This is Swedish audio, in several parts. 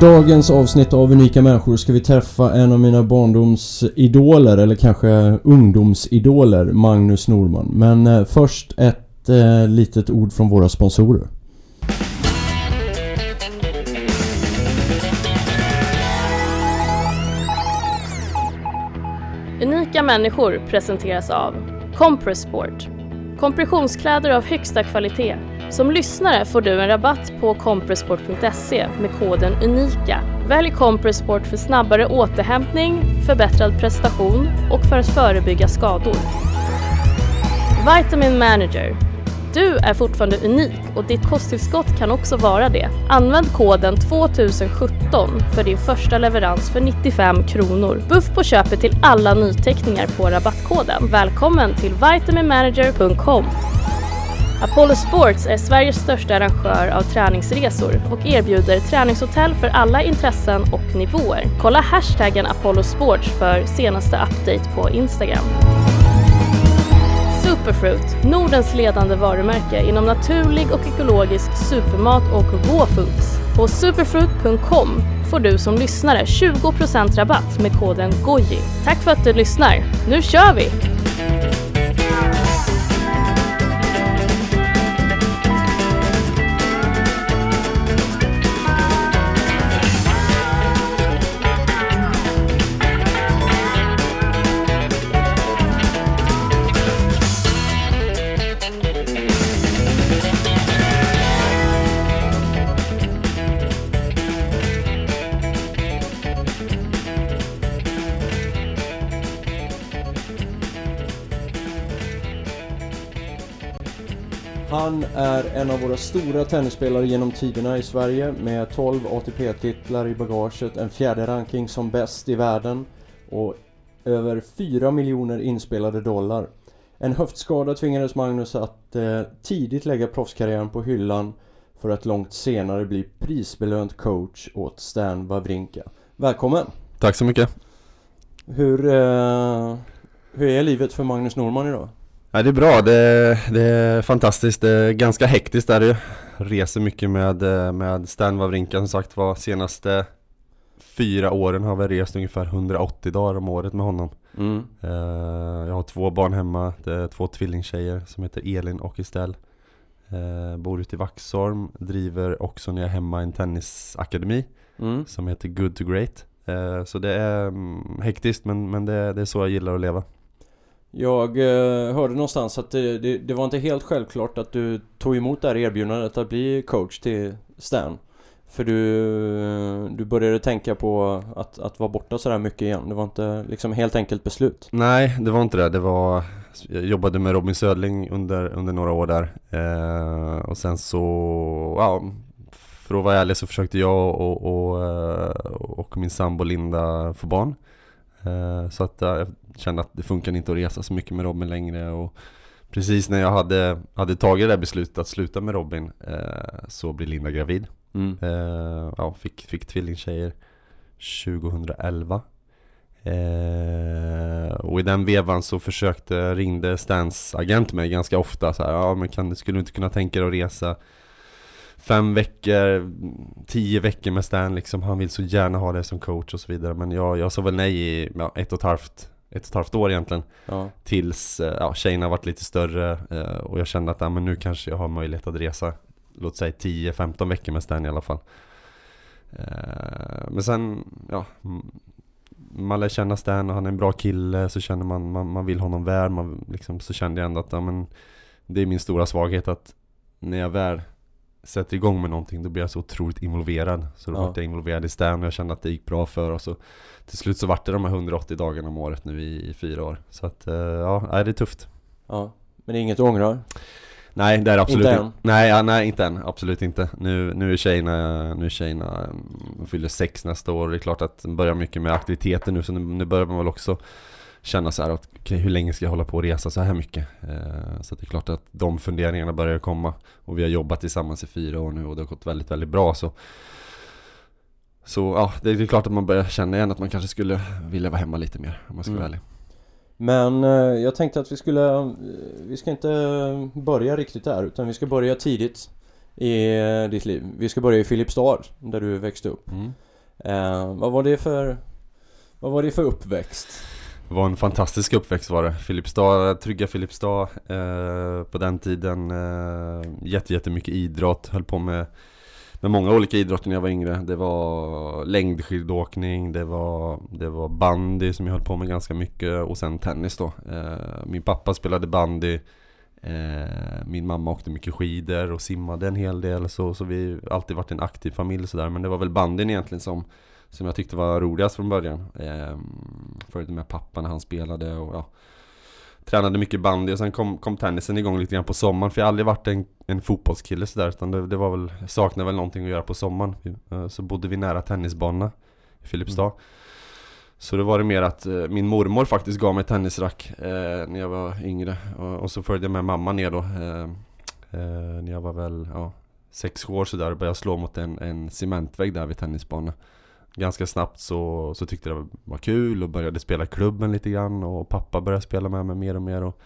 dagens avsnitt av Unika Människor ska vi träffa en av mina barndomsidoler, eller kanske ungdomsidoler, Magnus Norman. Men eh, först ett eh, litet ord från våra sponsorer. Unika människor presenteras av Compressport. Kompressionskläder av högsta kvalitet. Som lyssnare får du en rabatt på compressport.se med koden UNIKA. Välj Compressport för snabbare återhämtning, förbättrad prestation och för att förebygga skador. Vitamin Manager. Du är fortfarande unik och ditt kosttillskott kan också vara det. Använd koden 2017 för din första leverans för 95 kronor. Buff på köpet till alla nyteckningar på rabattkoden. Välkommen till vitaminmanager.com. Apollo Sports är Sveriges största arrangör av träningsresor och erbjuder träningshotell för alla intressen och nivåer. Kolla hashtaggen Apollo Sports för senaste update på Instagram. Superfruit, Nordens ledande varumärke inom naturlig och ekologisk supermat och raw foods. På superfruit.com får du som lyssnare 20% rabatt med koden GOJI. Tack för att du lyssnar. Nu kör vi! Han är en av våra stora tennisspelare genom tiderna i Sverige med 12 ATP-titlar i bagaget, en fjärde ranking som bäst i världen och över 4 miljoner inspelade dollar. En höftskada tvingades Magnus att eh, tidigt lägga proffskarriären på hyllan för att långt senare bli prisbelönt coach åt Stan Wawrinka. Välkommen! Tack så mycket. Hur, eh, hur är livet för Magnus Norman idag? Ja, det är bra, det, det är fantastiskt, det är ganska hektiskt är det ju Reser mycket med, med Stan Wawrinka som sagt var. Senaste fyra åren har vi rest ungefär 180 dagar om året med honom. Mm. Eh, Jag har två barn hemma, det är två tvillingtjejer som heter Elin och Estelle. Eh, Bor ute i Vaxholm, driver också när jag är hemma en tennisakademi Mm. som heter Good to Great. Eh, Så det är mm, hektiskt men, men det, det är så jag gillar att leva jag eh, hörde någonstans att det, det, det var inte helt självklart att du tog emot det här erbjudandet att bli coach till Stan. För du, eh, du började tänka på att, att vara borta sådär mycket igen. Det var inte liksom helt enkelt beslut. Nej, det var inte det. Det var Jag jobbade med Robin Södling under, under några år där eh, Och sen så, ja För att vara ärlig så försökte jag och, och, och, och min sambo Linda få barn eh, Så att jag kände att det funkar inte att resa så mycket med Robin längre och Precis när jag hade, hade tagit det där beslutet att sluta med Robin eh, Så blev Linda gravid. Mm. Eh, ja, fick, fick tvillingtjejer 2011 eh, Och i den vevan så försökte, ringde Stans agent mig ganska ofta så här, Ja men kan, skulle du inte kunna tänka dig att resa Fem veckor, tio veckor med Stan liksom? Han vill så gärna ha det som coach och så vidare. Men jag, jag sa väl nej i ja, ett och ett halvt ett och ett halvt år egentligen. Ja. Tills eh, ja, tjejerna varit lite större eh, och jag kände att ja, men nu kanske jag har möjlighet att resa Låt säga 10-15 veckor med Stan i alla fall. Eh, Men sen, ja Man lär känna Stan och han är en bra kille så känner man, man, man vill honom väl. Man, liksom, Så kände jag ändå att ja, men, Det är min stora svaghet att När jag väl sätter igång med någonting då blir jag så otroligt involverad Så då Ja. var jag involverad i Stan och jag kände att det gick bra för oss och Till slut så vart det de här 180 dagarna om året nu i, i fyra år Så att, eh, ja, det är tufft ja. Men det är inget du ångrar? Nej det är absolut Inte än? Nej, ja, nej inte än, absolut inte Nu, nu är tjejerna, nu är tjejerna mm, De fyller sex nästa år, det är klart att de börjar mycket med aktiviteter nu Så nu, nu börjar man väl också Känna så här att okej, hur länge ska jag hålla på och resa så här mycket? Eh, så det är klart att de funderingarna börjar komma Och vi har jobbat tillsammans i fyra år nu och det har gått väldigt, väldigt bra så Så ja, det är klart att man börjar känna igen att man kanske skulle vilja vara hemma lite mer om man ska Mm. vara ärlig Men eh, jag tänkte att vi skulle, eh, vi ska inte börja riktigt där utan vi ska börja tidigt i eh, ditt liv. Vi ska börja i Filipstad, där du växte upp. Mm. Eh, vad var det för... Vad var det för uppväxt? Det var en fantastisk uppväxt var det. Filipstad, trygga Filipstad eh, på den tiden. Eh, jätte, jättemycket idrott, höll på med, med många olika idrotter när jag var yngre. Det var längdskidåkning, det var, det var bandy som jag höll på med ganska mycket och sen tennis då. Eh, min pappa spelade bandy, eh, min mamma åkte mycket skidor och simmade en hel del så, så vi har alltid varit en aktiv familj sådär. Men det var väl bandyn egentligen som som jag tyckte var roligast från början. Eh, följde med pappa när han spelade och ja, tränade mycket bandy och sen kom, kom tennisen igång lite grann på sommaren. För jag har aldrig varit en, en fotbollskille sådär utan det, det var väl, jag saknade väl någonting att göra på sommaren. Eh, så bodde vi nära tennisbanorna i Filipstad. Mm. Så då var det mer att eh, min mormor faktiskt gav mig tennisrack eh, när jag var yngre. Och, och, så följde jag med mamma ner då. Eh, eh, när jag var väl, ja, sex år sådär och började slå mot en, en cementvägg där vid tennisbanan ganska snabbt så, så tyckte jag det var kul och började spela klubben lite grann och pappa började spela med mig mer och mer och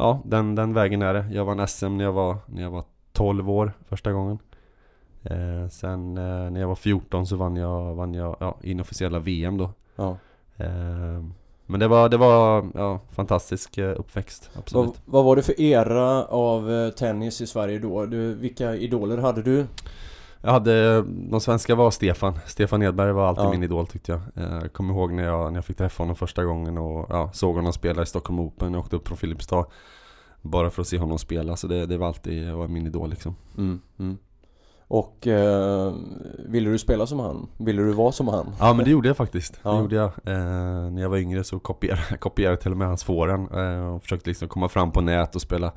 Ja, den, den vägen är det. Jag vann SM när jag var, när jag var 12 år första gången eh, Sen eh, när jag var 14 så vann jag, vann jag ja, inofficiella VM då ja. eh, Men det var, det var ja, fantastisk eh, uppväxt, absolut vad, vad var det för era av eh, tennis i Sverige då? Du, vilka idoler hade du? Jag hade, de svenska var Stefan Stefan Edberg var alltid ja. min idol tyckte jag Jag kommer ihåg när jag, när jag fick träffa honom första gången och ja, såg honom spela i Stockholm Open Jag åkte upp från Filipstad Bara för att se honom spela, så det, det var alltid var min idol liksom mm, mm. Och eh, ville du spela som han? Ville du vara som han? Ja men det gjorde jag faktiskt, ja. det gjorde jag eh, När jag var yngre så kopierade, kopierade till och med hans fåren eh, Och försökte liksom komma fram på nät och spela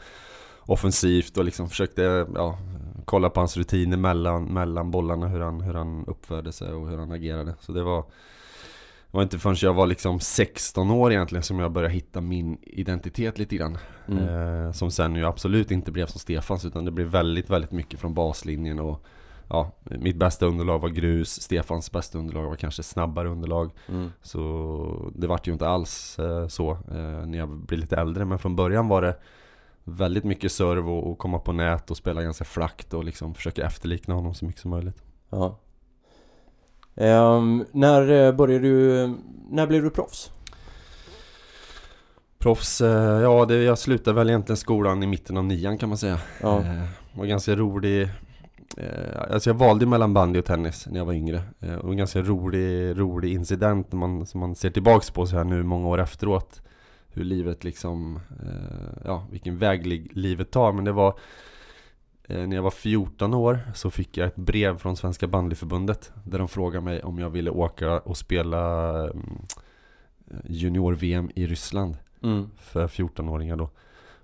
offensivt och liksom försökte ja, kolla på hans rutiner mellan, mellan bollarna, hur han, hur han uppförde sig och hur han agerade. Så det var, det var inte förrän jag var liksom 16 år egentligen som jag började hitta min identitet lite grann. Mm. Eh, som sen ju absolut inte blev som Stefans utan det blev väldigt, väldigt mycket från baslinjen och Ja, mitt bästa underlag var grus, Stefans bästa underlag var kanske snabbare underlag mm. Så det vart ju inte alls eh, så eh, när jag blev lite äldre Men från början var det väldigt mycket serve och, komma på nät och spela ganska flackt och liksom försöka efterlikna honom så mycket som möjligt. Ja. Um, när eh, började du, när blev du proffs? Proffs, eh, ja det, jag slutade väl egentligen skolan i mitten av nian kan man säga. Ja. Eh, var ganska rolig eh, Alltså jag valde mellan bandy och tennis när jag var yngre. Eh, och en ganska rolig, rolig incident man, som man ser tillbaks på så här nu många år efteråt hur livet liksom, eh, ja vilken väg li livet tar. Men det var eh, när jag var 14 år så fick jag ett brev från Svenska bandyförbundet där de frågade mig om jag ville åka och spela mm, junior-VM i Ryssland mm. för 14-åringar då.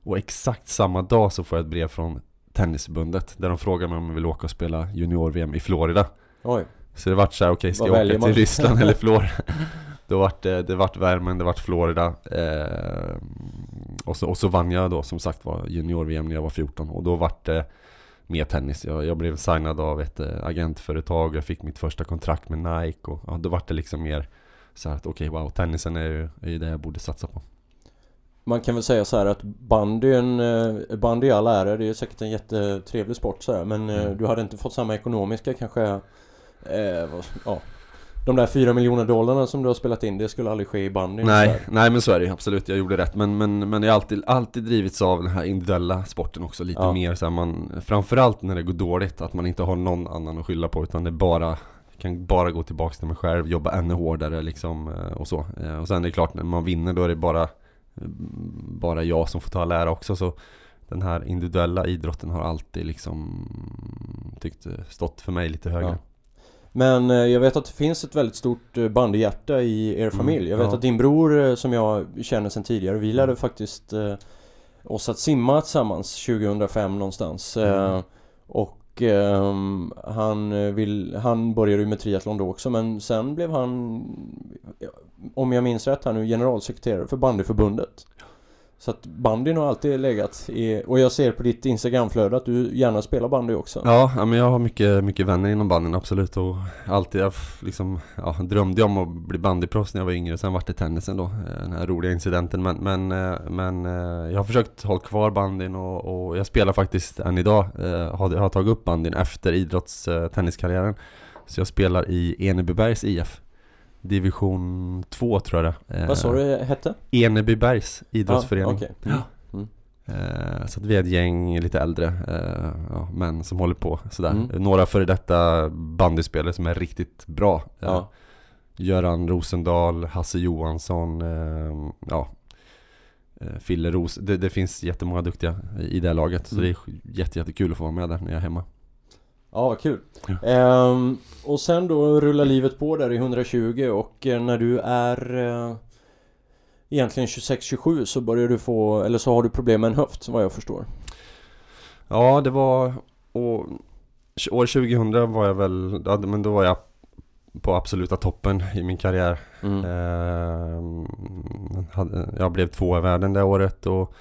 Och exakt samma dag så får jag ett brev från Tennisförbundet där de frågar mig om jag vill åka och spela junior-VM i Florida. Oj. Så det vart såhär, okej okay, ska jag åka till Ryssland eller Florida? Då vart det, det vart värmen, det vart Florida eh, och, så, och så vann jag då som sagt var junior-VM när jag var 14 och då vart det mer tennis. Jag, jag blev signad av ett äh, agentföretag, jag fick mitt första kontrakt med Nike och ja, då vart det liksom mer så att okej okay, wow, tennisen är ju, är ju det jag borde satsa på. Man kan väl säga så här att bandyn, eh, bandy i all ära, det är säkert en jättetrevlig sport så här, men eh, mm. du hade inte fått samma ekonomiska kanske, eh, ja, de där fyra miljoner dollarna som du har spelat in, det skulle aldrig ske i bandy. Nej, nej men så är det absolut, jag gjorde rätt. Men, men, men jag har alltid, alltid drivits av den här individuella sporten också lite ja. mer så här, man Framförallt när det går dåligt, att man inte har någon annan att skylla på utan det bara kan bara gå tillbaka till mig själv, jobba ännu hårdare liksom eh, och så. Eh, Och sen är det klart, när man vinner då är det bara Bara jag som får ta lära också. Så Den här individuella idrotten har alltid liksom Tyckt stått för mig lite högre. Ja. Men eh, jag vet att det finns ett väldigt stort eh, bandhjärta i er mm, familj. Jag vet ja. att din bror eh, som jag känner sedan tidigare, vi lärde mm. faktiskt oss att simma tillsammans 2005 någonstans. Mm. Och um, han, vill, han började ju med triathlon då också men sen blev han Om jag minns rätt här nu generalsekreterare för bandyförbundet så att bandyn har alltid legat i, och jag ser på ditt Instagramflöde att du gärna spelar bandy också. Ja, men jag har mycket, mycket vänner inom bandyn absolut. Och alltid jag liksom, ja, drömde om att bli bandyproffs när jag var yngre, sen vart det tennisen då, eh, den här roliga incidenten. Men, men, eh, men eh, jag har försökt hålla kvar bandyn och, och jag spelar faktiskt än idag, har, har tagit upp bandyn efter idrottstenniskarriären Så jag spelar i Enebybergs IF Division 2 tror jag det Vad sa du det hette? Enebybergs idrottsförening ah, okay. mm. Mm. Eh, så att vi är ett gäng lite äldre eh, ja, män som håller på sådär mm. Några före detta bandyspelare som är riktigt bra eh, ja. Göran Rosendahl, Hasse Johansson, ja Fille Ros, det, det, finns jättemånga duktiga i det laget Så mm. det är jätte, jättekul att få vara med där när jag är hemma Ja, vad kul. Ja. Ehm, och sen då rullar livet på där i 120 och eh, när du är eh, egentligen 26-27 så börjar du få, eller så har du problem med en höft vad jag förstår. Ja, det var och, år 2000 var jag väl, ja, men då var jag på absoluta toppen i min karriär. Mm. Ehm, jag blev två i världen det året och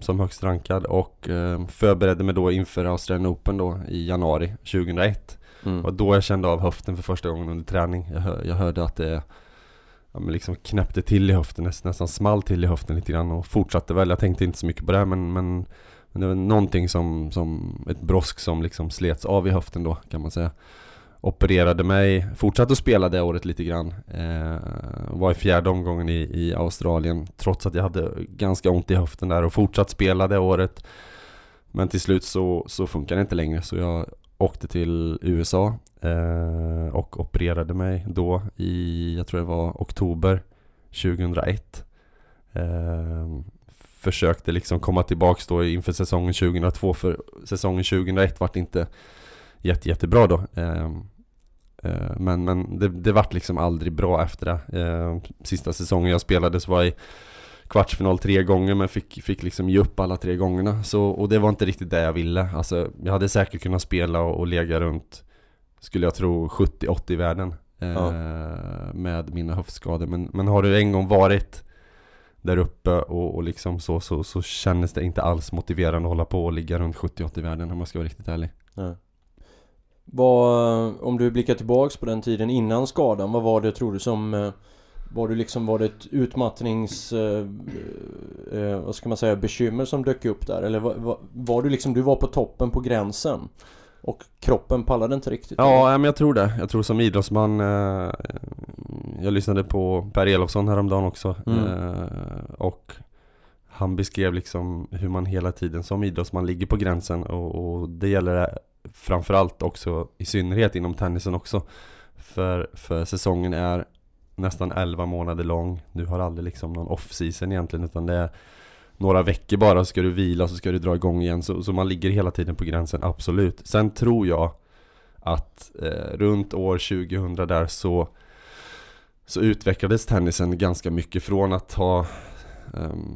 som högst rankad och eh, förberedde mig då inför Australian Open då i januari 2001. Mm. Och då jag kände av höften för första gången under träning. Jag, hör, jag hörde att det ja, men liksom knäppte till i höften, nästan, nästan small till i höften lite grann och fortsatte väl. Jag tänkte inte så mycket på det men, men, men det var någonting som, som ett brosk som liksom slets av i höften då kan man säga opererade mig, fortsatte att spela det året lite grann. Eh, Var i fjärde omgången i, i Australien Trots att jag hade ganska ont i höften där och fortsatt spela det året. Men till slut så, så funkar det inte längre så jag åkte till USA eh, och opererade mig då i, jag tror det var oktober 2001 eh, Försökte liksom komma tillbaks då inför säsongen 2002 för säsongen 2001 vart inte jätte, jättebra då. Eh, men, men det, det vart liksom aldrig bra efter det. Eh, sista säsongen jag spelade så var jag i kvartsfinal tre gånger men fick, fick liksom ge upp alla tre gångerna. Så, och det var inte riktigt det jag ville. Alltså, jag hade säkert kunnat spela och, och lägga runt, skulle jag tro, 70-80 i världen. Eh, ja. Med mina höftskador. Men, men har du en gång varit där uppe och, och liksom så, så, så kändes det inte alls motiverande att hålla på och ligga runt 70-80 i världen om jag ska vara riktigt ärlig. Ja. Vad, om du blickar tillbaks på den tiden innan skadan, vad var det tror du som eh, var det liksom, var det ett utmattnings... Eh, eh, vad ska man säga, bekymmer som dök upp där? Eller var, var, var, du liksom, du var på toppen på gränsen? Och kroppen pallade inte riktigt? Ja, men jag tror det. Jag tror som idrottsman eh, Jag lyssnade på Per Elofsson häromdagen också mm. eh, Och Han beskrev liksom hur man hela tiden som idrottsman ligger på gränsen och, och det gäller framförallt också i synnerhet inom tennisen också. För, för säsongen är nästan 11 månader lång. Du har aldrig liksom någon off-season egentligen utan det är några veckor bara så ska du vila och så ska du dra igång igen. Så, så man ligger hela tiden på gränsen, absolut. Sen tror jag att eh, runt år 2000 där så så utvecklades tennisen ganska mycket från att ha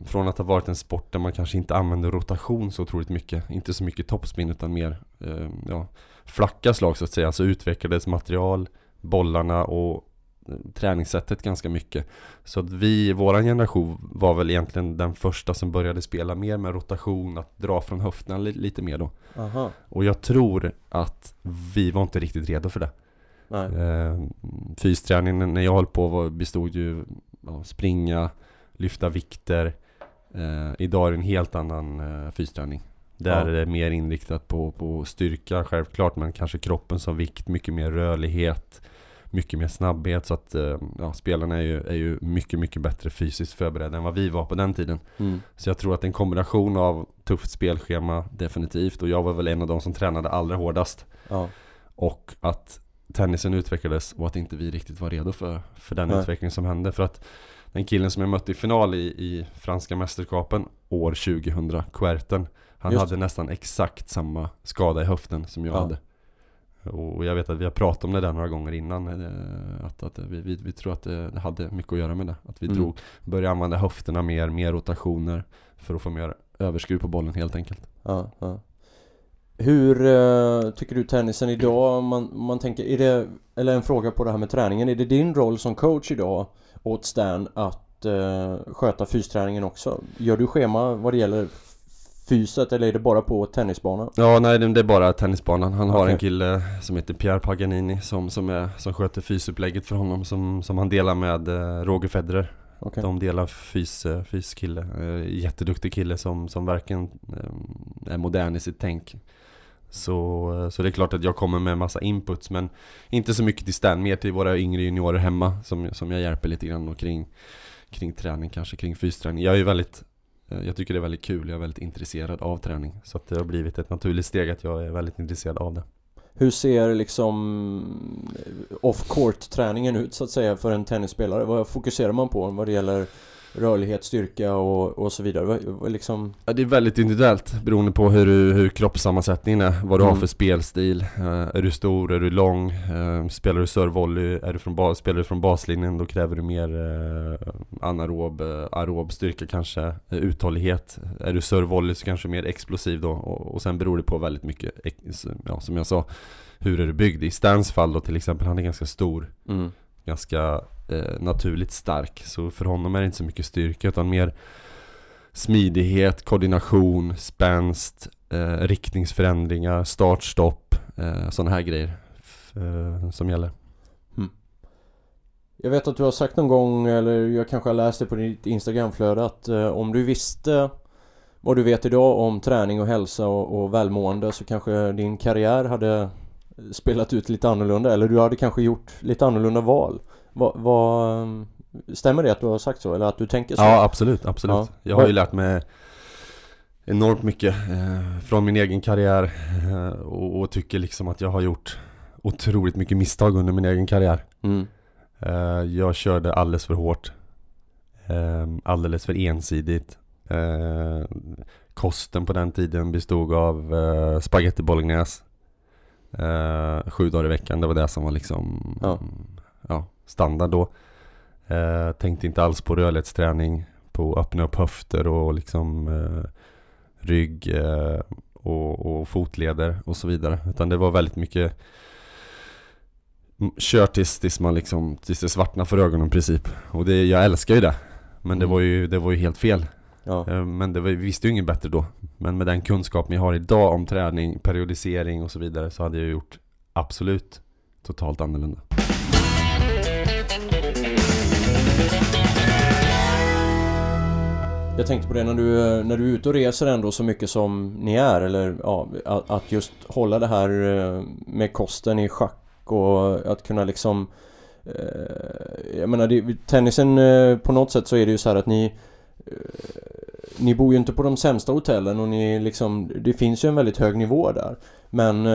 från att ha varit en sport där man kanske inte använder rotation så otroligt mycket Inte så mycket topspin utan mer um, ja, flacka slag så att säga. Så utvecklades material, bollarna och uh, träningssättet ganska mycket. Så att vi, våran generation var väl egentligen den första som började spela mer med rotation Att dra från höfterna li lite mer då. Aha. Och jag tror att vi var inte riktigt redo för det. Uh, Fysträningen när jag höll på bestod ju ja, springa lyfta vikter eh, Idag är det en helt annan eh, fysträning Där ja. är det mer inriktat på, på styrka självklart men kanske kroppen som vikt, mycket mer rörlighet Mycket mer snabbhet så att eh, ja, spelarna är ju, är ju mycket, mycket bättre fysiskt förberedda än vad vi var på den tiden mm. Så jag tror att en kombination av tufft spelschema definitivt och jag var väl en av de som tränade allra hårdast ja. Och att tennisen utvecklades och att inte vi riktigt var redo för, för den Nej. utveckling som hände för att den killen som jag mötte i final i, i franska mästerskapen år 2000, Querten Han Just. hade nästan exakt samma skada i höften som jag ja. hade Och jag vet att vi har pratat om det där några gånger innan eh, Att, att vi, vi, vi, tror att det hade mycket att göra med det Att vi mm. drog, började använda höfterna mer, mer rotationer För att få mer överskruv på bollen helt enkelt ja, ja. Hur uh, tycker du tennisen idag, man, man tänker, är det, eller en fråga på det här med träningen, är det din roll som coach idag åt Stan att uh, sköta fysträningen också. Gör du schema vad det gäller fyset eller är det bara på tennisbanan? Ja, nej det är bara tennisbanan. Han okay. har en kille som heter Pierre Paganini som, som, är, som sköter fysupplägget för honom som, som han delar med uh, Roger Federer. Okay. De delar fys, fyskille. Jätteduktig kille som, som verkligen är modern i sitt tänk. Så, eh, så det är klart att jag kommer med massa inputs men inte så mycket till Stan, mer till våra yngre juniorer hemma som, som jag hjälper lite grann och kring, kring träning kanske, kring fysträning. Jag är ju väldigt eh, jag tycker det är väldigt kul, jag är väldigt intresserad av träning. Så att det har blivit ett naturligt steg att jag är väldigt intresserad av det. Hur ser liksom eh, off-court träningen ut så att säga för en tennisspelare? Vad fokuserar man på vad det gäller rörlighet, styrka och, och så vidare? Liksom... Ja, det är väldigt individuellt beroende på hur, hur kroppssammansättningen är, vad du mm. har för spelstil. Uh, är du stor, är du lång? Uh, spelar du servevolley? Är du från bas, spelar du från baslinjen då kräver du mer uh, anaerob, aerob styrka kanske, uthållighet. Är du servevolley så kanske mer explosiv då och, och sen beror det på väldigt mycket, ja, som jag sa, hur är du byggd? I Stans fall då till exempel, han är ganska stor. Mm. Ganska eh, naturligt stark. Så för honom är det inte så mycket styrka utan mer smidighet, koordination, spänst, eh, riktningsförändringar, start, stopp, eh, sådana här grejer eh, som gäller. Mm. Jag vet att du har sagt någon gång, eller jag kanske har läst det på ditt Instagramflöde att eh, om du visste vad du vet idag om träning och hälsa och, och välmående så kanske din karriär hade spelat ut lite annorlunda eller du hade kanske gjort lite annorlunda val. Vad, vad, stämmer det att du har sagt så? Eller att du tänker så? Ja, absolut, absolut. Ja. Jag har ju lärt mig enormt mycket eh, från min egen karriär eh, och, och, tycker liksom att jag har gjort otroligt mycket misstag under min egen karriär. Mm. Eh, jag körde alldeles för hårt. Eh, alldeles för ensidigt. Eh, kosten på den tiden bestod av eh, spaghetti bolognese. Eh, sju dagar i veckan, det var det som var liksom ja. ja standard då. Eh, tänkte inte alls på rörlighetsträning, på att öppna upp höfter och liksom eh, rygg eh, och, och, fotleder och så vidare. Utan det var väldigt mycket Kör tills, tills man liksom, tills det svartnar för ögonen i princip. Och det, jag älskar ju det. Men det mm. var ju, det var ju helt fel. Ja. Eh, men det var, vi visste ju inget bättre då. Men med den kunskapen jag har idag om träning, periodisering och så vidare så hade jag gjort absolut totalt annorlunda. Jag tänkte på det när du, när du är ute och reser ändå så mycket som ni är eller ja, att just hålla det här eh, med kosten i schack och att kunna liksom eh, Jag menar det, tennisen eh, på något sätt så är det ju så här att ni Ni bor ju inte på de sämsta hotellen och ni liksom Det finns ju en väldigt hög nivå där men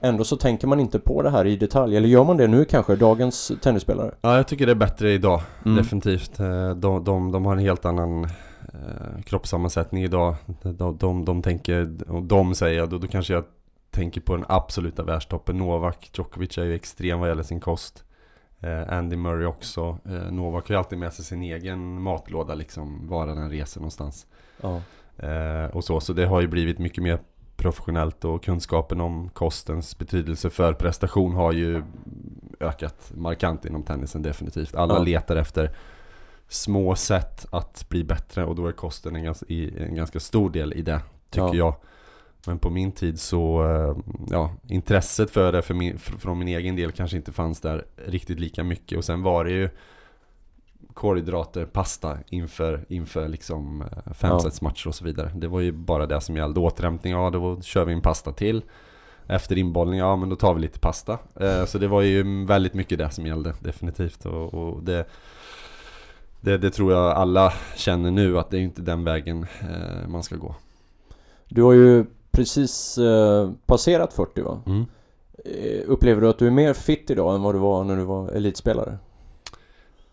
ändå så tänker man inte på det här i detalj. Eller gör man det nu kanske, dagens tennisspelare? Ja, jag tycker det är bättre idag. Mm. Definitivt. De, de, de har en helt annan eh, kroppssammansättning idag. De, de, de tänker, och de säger, då, då kanske jag tänker på den absoluta världstoppen. Novak Djokovic är ju extrem vad gäller sin kost. Eh, Andy Murray också. Eh, Novak har ju alltid med sig sin egen matlåda liksom, var den reser någonstans. Ja. Eh, och så, så det har ju blivit mycket mer professionellt och kunskapen om kostens betydelse för prestation har ju ökat markant inom tennisen definitivt. Alla ja. letar efter små sätt att bli bättre och då är kosten en ganska, en ganska stor del i det, tycker ja. jag. Men på min tid så, eh, ja, intresset för det för min, från min egen del kanske inte fanns där riktigt lika mycket. Och sen var det ju kolhydrater, pasta inför, inför liksom eh, femsetsmatcher och så vidare. Det var ju bara det som gällde. Återhämtning, ja då kör vi en pasta till. Efter inbollning, ja men då tar vi lite pasta. Eh, så det var ju väldigt mycket det som gällde, definitivt. Och, och det det, det, tror jag alla känner nu att det är inte den vägen man ska gå. Du har ju precis eh, passerat 40 va? Mm. Eh, upplever du att du är mer fit idag än vad du var när du var elitspelare?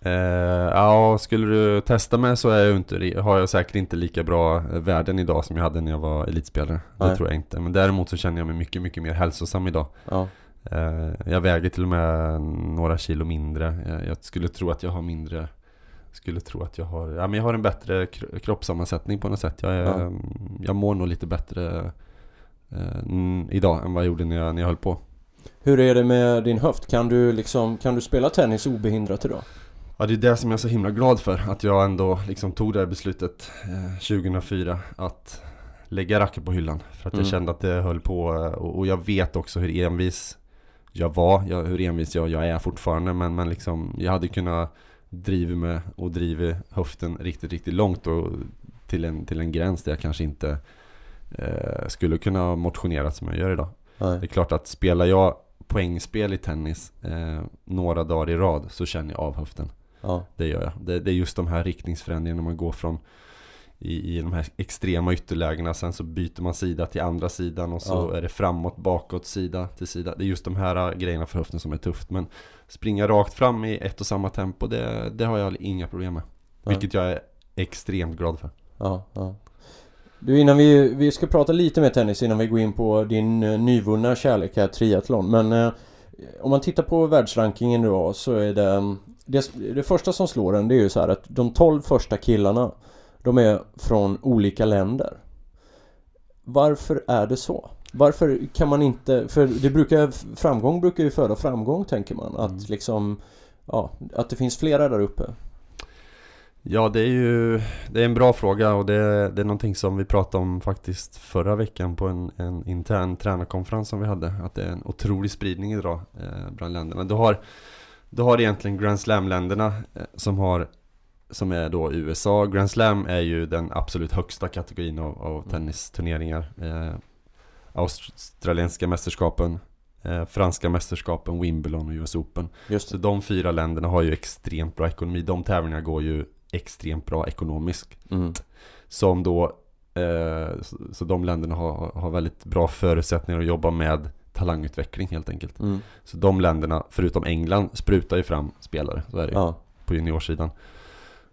Eh, ja, skulle du testa mig så är jag inte, har jag säkert inte lika bra värden idag som jag hade när jag var elitspelare. Nej. Det tror jag inte. Men däremot så känner jag mig mycket, mycket mer hälsosam idag. Ja. Eh, jag väger till och med några kilo mindre. Eh, jag skulle tro att jag har mindre skulle tro att jag har, ja, men jag har en bättre kroppssammansättning på något sätt. Jag, är, ja. jag mår nog lite bättre eh, idag än vad jag gjorde när jag, när jag höll på. Hur är det med din höft? Kan du, liksom, kan du spela tennis obehindrat idag? Ja det är det som jag är så himla glad för, att jag ändå liksom tog det här beslutet eh, 2004 att lägga racket på hyllan. För att jag Mm. kände att det höll på, eh, och, och jag vet också hur envis jag var, jag, hur envis jag, jag är fortfarande. Men, men liksom, jag hade kunnat driva med och driva höften riktigt, riktigt långt och till en, till en gräns där jag kanske inte eh, skulle kunna motionera som jag gör idag. Det är Nej. klart att spelar jag poängspel i tennis eh, några dagar i rad så känner jag av höften. Ja. Det gör jag. Det, det är just de här riktningsförändringarna man går från i, i de här extrema ytterlägena. Sen så byter man sida till andra sidan och så Ja. är det framåt, bakåt, sida till sida. Det är just de här äh, grejerna för höften som är tufft. Men springa rakt fram i ett och samma tempo, det, det har jag inga problem med. Nej. Vilket jag är extremt glad för. Ja, ja. Du innan vi, vi ska prata lite mer tennis innan vi går in på din uh, nyvunna kärlek här, triathlon. Men eh, om man tittar på världsrankingen då så är det, mm, det Det första som slår en det är ju så här att de 12 första killarna De är från olika länder. Varför är det så? Varför kan man inte, för det brukar, framgång brukar ju föda framgång tänker man. Att Mm. liksom, ja, att det finns flera där uppe. Ja, det är ju det är en bra fråga och det, det är någonting som vi pratade om faktiskt förra veckan på en, en intern tränarkonferens som vi hade. Att det är en otrolig spridning idag eh, bland länderna. Du har, du har egentligen Grand Slam-länderna eh, som har som är då USA. Grand Slam är ju den absolut högsta kategorin av, av tennisturneringar. Eh, australienska mästerskapen, eh, franska mästerskapen, Wimbledon och US Open. Just Så de fyra länderna har ju extremt bra ekonomi. De tävlingarna går ju extremt bra ekonomiskt. Mm. Som då, eh, så, så de länderna har, har väldigt bra förutsättningar att jobba med talangutveckling helt enkelt. Mm. Så de länderna, förutom England, sprutar ju fram spelare. Så är det ju Ja. på juniorsidan.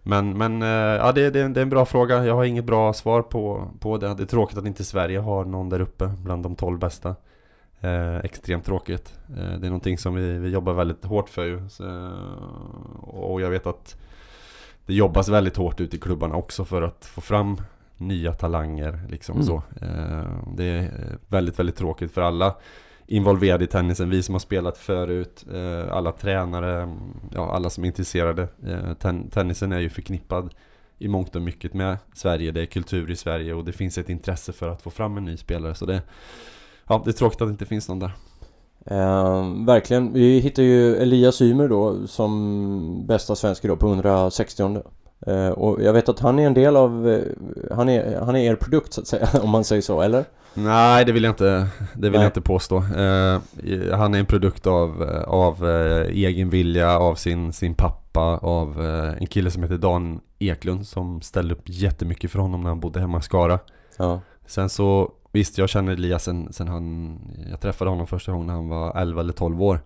Men, men eh, ja, det, det, det är en bra fråga. Jag har inget bra svar på, på det. Det är tråkigt att inte Sverige har någon där uppe bland de 12 bästa. Eh, extremt tråkigt. Eh, det är någonting som vi, vi jobbar väldigt hårt för ju. Så, och jag vet att det jobbas väldigt hårt ute i klubbarna också för att få fram nya talanger. Liksom Mm. så. Eh, det är väldigt, väldigt tråkigt för alla involverade i tennisen. Vi som har spelat förut, eh, alla tränare, ja, alla som är intresserade. Eh, ten- tennisen är ju förknippad i mångt och mycket med Sverige. Det är kultur i Sverige och det finns ett intresse för att få fram en ny spelare. Så det, ja, det är tråkigt att det inte finns någon där. Eh, verkligen. Vi hittar ju Elias Ymer då som bästa svensk då på 160 eh, Och jag vet att han är en del av, eh, han är, han är er produkt så att säga om man säger så, eller? Nej, det vill jag inte, det vill Nej. jag inte påstå. Eh, han är en produkt av, eh, av eh, egen vilja, av sin, sin pappa, av en kille som heter Dan Eklund som ställde upp jättemycket för honom när han bodde hemma i Skara. Ja. Sen så, visst jag känner Elias sen, sen han, jag träffade honom första gången när han var 11 eller 12 år.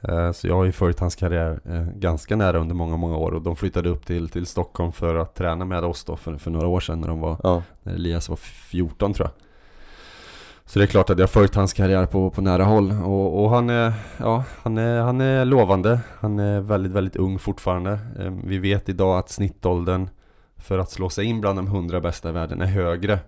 Eh, Så jag har ju följt hans karriär eh, ganska nära under många, många år och de flyttade upp till, till Stockholm för att träna med oss då för, för några år sedan när de var Ja. när Elias var 14 tror jag. Så det är klart att jag har följt hans karriär på, på nära håll och, och han, är, ja, han, är, han är lovande. Han är väldigt, väldigt ung fortfarande. Eh, Vi vet idag att snittåldern för att slå sig in bland de 100 bästa i världen är högre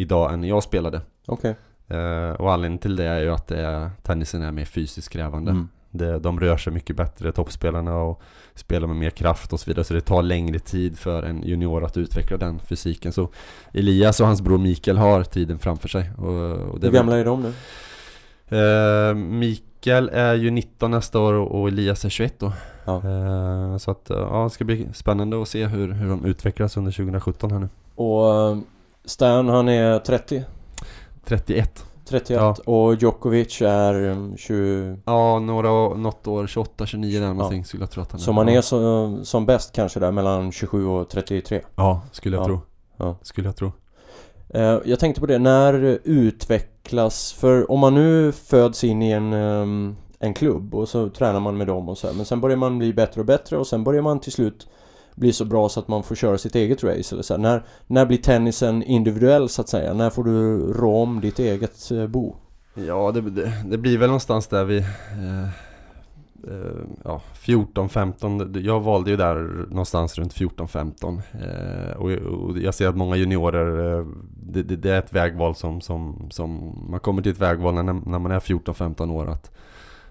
idag än när jag spelade. Okej. Eh, Och anledningen till det är ju att är, tennisen är mer fysiskt krävande. Mm. Det, de rör sig mycket bättre, toppspelarna, och spelar med mer kraft och så vidare. Så det tar längre tid för en junior att utveckla den fysiken. Så Elias och hans bror Mikael har tiden framför sig. Och, och det Hur gamla är de nu? Eh, Mikael är ju 19 nästa år och Elias är 21 då. Ja. Eh, så att, ja, det ska bli spännande att se hur, hur de utvecklas under 2017 här nu. Och eh, Stan han är 30? 31. 31 Ja. och Djokovic är um, 20 Ja, några, något år, 28, 29 där någonting skulle jag tro att han är. Så man ja. är så, som bäst kanske där mellan 27 och 33 Ja, skulle jag Ja. tro. Ja. Skulle jag tro. Eh, Jag tänkte på det, när utvecklas, för om man nu föds in i en, ehm, en klubb och så tränar man med dem och så här, men sen börjar man bli bättre och bättre och sen börjar man till slut blir så bra så att man får köra sitt eget race eller så här. När, när blir tennisen individuell så att säga? När får du rå om ditt eget eh, bo? Ja, det, det, det blir väl någonstans där vi... Eh, eh, ja, 14-15. Jag valde ju där någonstans runt 14-15. Eh, och, och jag ser att många juniorer, eh, det, det, det är ett vägval som, som, som... Man kommer till ett vägval när, när man är 14-15 år att,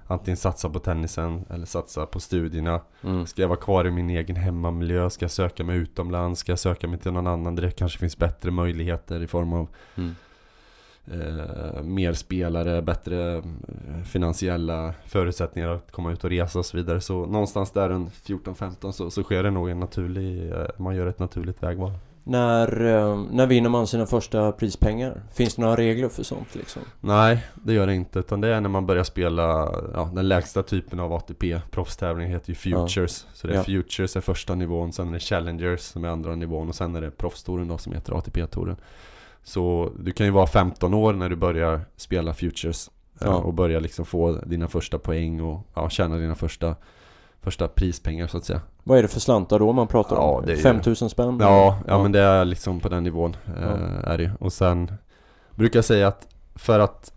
antingen satsa på tennisen eller satsa på studierna. Mm. Ska jag vara kvar i min egen hemmamiljö? Ska jag söka mig utomlands? Ska jag söka mig till någon annan där det kanske finns bättre möjligheter i form av Mm. eh, mer spelare, bättre eh, finansiella förutsättningar att komma ut och resa och så vidare. Så någonstans där en 14-15 så, så sker det nog en naturlig, eh, man gör ett naturligt vägval. När, eh, när vinner man sina första prispengar? Finns det några regler för sånt liksom? Nej, det gör det inte. Utan det är när man börjar spela ja, den lägsta typen av ATP. Proffstävling heter ju Futures. Så det är Ja. Futures är första nivån, sen är det Challengers som är andra nivån och sen är det Proffstouren då som heter ATP-touren. Så du kan ju vara 15 år när du börjar spela Futures. Ja. Ja. Och börja liksom få dina första poäng och ja, tjäna dina första, första prispengar så att säga. Vad är det för slantar då man pratar Ja, om? det är ju- 5000 spänn? Ja, ja, men det är liksom på den nivån eh, Ja. är det. Och sen brukar jag säga att för att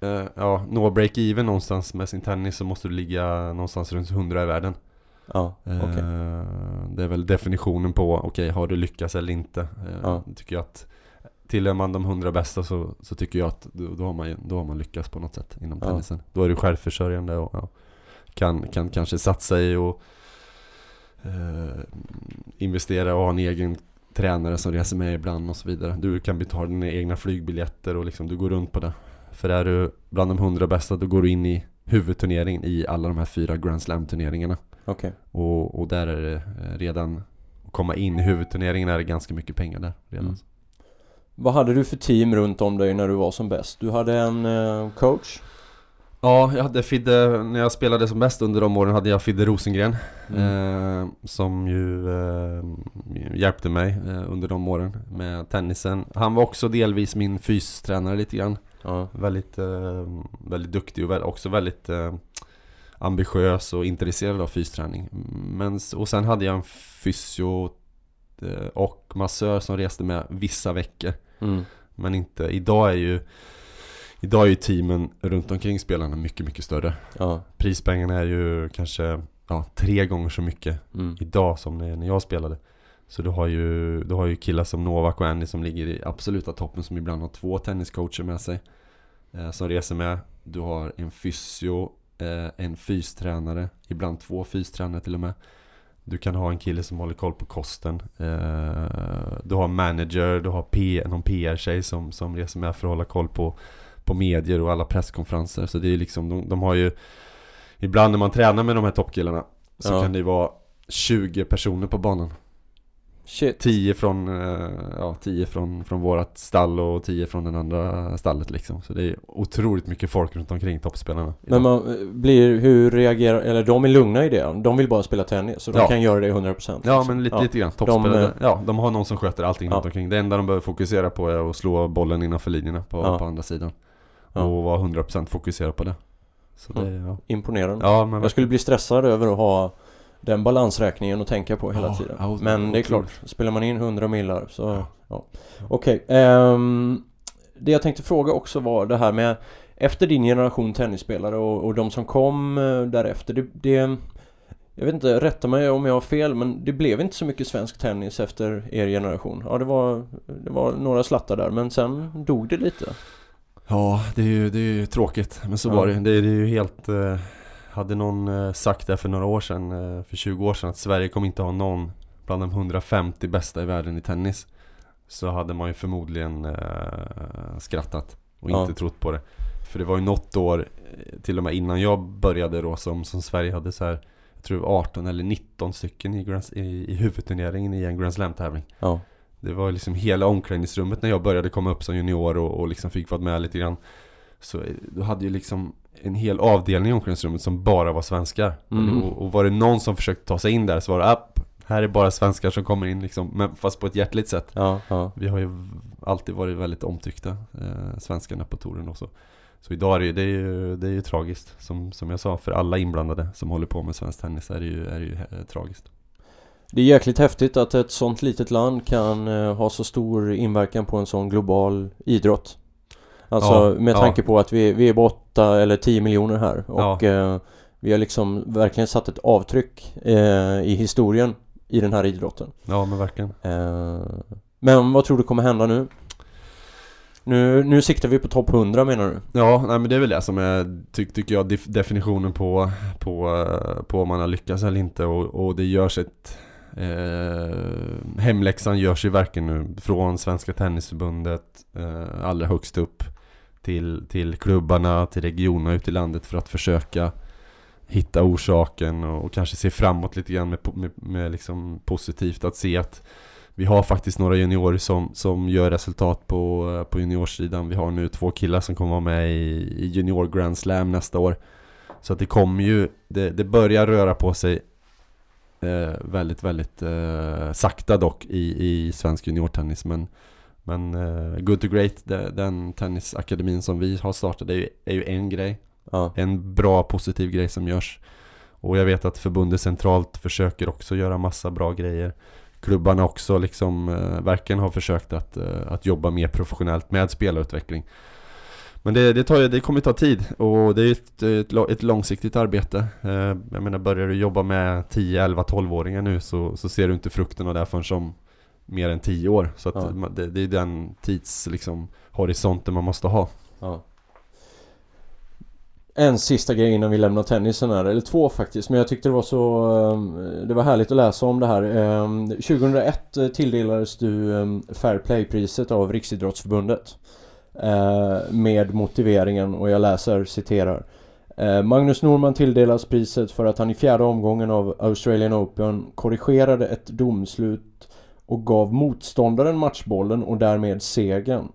eh, ja, nå break-even någonstans med sin tennis så måste du ligga någonstans runt 100 i världen. Ja, Eh, okej. Det är väl definitionen på, okej, har du lyckats eller inte? Eh, Ja. Tycker jag att Tillhör man de 100 bästa så, så tycker jag att då, då, har man, då har man lyckats på något sätt inom Ja. tennisen. Då är du självförsörjande och ja, kan, kan kanske satsa i och eh, investera och ha en egen tränare som reser med ibland och så vidare. Du kan betala dina egna flygbiljetter och liksom du går runt på det. För är du bland de 100 bästa då går du in i huvudturneringen i alla de här fyra Grand Slam turneringarna. Okej. Och, och där är det eh, redan Att komma in i huvudturneringen är det ganska mycket pengar där redan Mm. Vad hade du för team runt om dig när du var som bäst? Du hade en eh, coach? Ja, jag hade Fidde, när jag spelade som bäst under de åren hade jag Fidde Rosengren Mm. eh, Som ju eh, hjälpte mig eh, under de åren med tennisen Han var också delvis min fystränare lite grann Ja. Väldigt, eh, väldigt duktig och också väldigt eh, ambitiös och intresserad av fysträning. Men, och sen hade jag en fysio eh, och massör som reste med vissa veckor. Mm. Men inte, idag är ju Idag är ju teamen runt omkring spelarna mycket, mycket större. Ja. Prispengarna är ju kanske ja, tre gånger så mycket Mm. idag som när jag spelade. Så du har ju, du har ju killar som Novak och Andy som ligger i absoluta toppen som ibland har två tenniscoacher med sig. Eh, som reser med. Du har en fysio, eh, en fystränare, ibland två fystränare till och med. Du kan ha en kille som håller koll på kosten. Eh, du har manager, du har P, någon PR-tjej som, som reser med för att hålla koll på, på medier och alla presskonferenser. Så det är liksom, de, de har ju Ibland när man tränar med de här toppkillarna så Ja. kan det vara 20 personer på banan. Shit. 10 från, eh, ja, 10 från, från vårat stall och 10 från den andra stallet liksom. Så det är otroligt mycket folk runt omkring toppspelarna. Men man eh, blir, hur reagerar, eller de är lugna i det? De vill bara spela tennis, så de Ja. kan göra det 100% Ja liksom. men lite, Ja. lite grann, toppspelare. eh, ja, de har någon som sköter allting Ja. runt omkring. Det enda de behöver fokusera på är att slå bollen innanför linjerna på, Ja. på andra sidan. Ja. Och vara 100% fokuserad på det. Så det, ja. Imponerande. ja men Jag skulle bli stressad över att ha den balansräkningen att tänka på hela tiden. ja, Men det är klart, otroligt. spelar man in 100 millar så... Ja. Okej. ehm, det jag tänkte fråga också var det här med Efter din generation tennisspelare och, och de som kom eh, därefter. Det, det, jag vet inte, rätta mig om jag har fel men det blev inte så mycket svensk tennis efter er generation. Ja, det var, det var några slattar där men sen dog det lite. Ja, det är ju, det är ju tråkigt. Men så Ja. var det. det. Det är ju helt... Eh, hade någon eh, sagt det för några år sedan, eh, för 20 år sedan, att Sverige kommer inte ha någon bland de 150 bästa i världen i tennis. Så hade man ju förmodligen eh, skrattat och Ja. inte trott på det. För det var ju något år, till och med innan jag började då, som, som Sverige hade så här jag tror det var 18 eller 19 stycken i, i, i huvudturneringen i en Grand Slam-tävling. Ja. Det var liksom hela omklädningsrummet när jag började komma upp som junior och, och liksom fick vara med lite grann. Så eh, du hade ju liksom en hel avdelning i omklädningsrummet som bara var svenskar. Mm. och, och var det någon som försökte ta sig in där så var det upp Här är bara svenskar som kommer in liksom, men fast på ett hjärtligt sätt. Ja, ja. Vi har ju alltid varit väldigt omtyckta, eh, svenskarna på touren också Så idag är det ju, det är ju, det är ju tragiskt. Som, som jag sa, för alla inblandade som håller på med svensk tennis är det ju, är det ju eh, tragiskt Det är jäkligt häftigt att ett sånt litet land kan eh, ha så stor inverkan på en sån global idrott. Alltså Ja, med ja. tanke på att vi, vi är bara 8 eller 10 miljoner här och Ja. eh, vi har liksom verkligen satt ett avtryck eh, i historien i den här idrotten. Ja men verkligen men vad tror du kommer hända nu? Nu, nu siktar vi på topp 100 menar du? Ja, nej, men det är väl det som är, ty, tycker jag, def, definitionen på, på, på om man har lyckats eller inte och, och det görs ett eh, Hemläxan görs ju verkligen nu från Svenska Tennisförbundet eh, allra högst upp till, till klubbarna, till regionerna ute i landet för att försöka hitta orsaken och, och kanske se framåt lite grann med, med, med liksom positivt att se att vi har faktiskt några juniorer som, som gör resultat på, på juniorsidan. Vi har nu två killar som kommer vara med i, i Junior Grand Slam nästa år. Så att det kommer ju, det, det börjar röra på sig eh, väldigt, väldigt eh, sakta dock i, i svensk juniortennis. Men, men eh, Good to Great, det, den tennisakademin som vi har startat är ju, är ju en grej. Ja. En bra positiv grej som görs. Och jag vet att förbundet centralt försöker också göra massa bra grejer klubbarna också liksom eh, verkligen har försökt att, eh, att jobba mer professionellt med spelarutveckling. Men det, det, tar, det kommer ta tid och det är ett, ett, ett långsiktigt arbete. Eh, jag menar börjar du jobba med 10, 11, 12-åringar nu så, så ser du inte frukten av det förrän som mer än 10 år. Så Ja. det, det är den tids liksom, horisonten man måste ha. Ja. En sista grej innan vi lämnar tennisen här, eller två faktiskt, men jag tyckte det var så... eh, Det var härligt att läsa om det här. Eh, 2001 eh, tilldelades du eh, Fair Play-priset av Riksidrottsförbundet. Eh, med motiveringen, och jag läser, citerar. Eh, Magnus Norman tilldelas priset för att han i fjärde omgången av Australian Open korrigerade ett domslut och gav motståndaren matchbollen och därmed segern.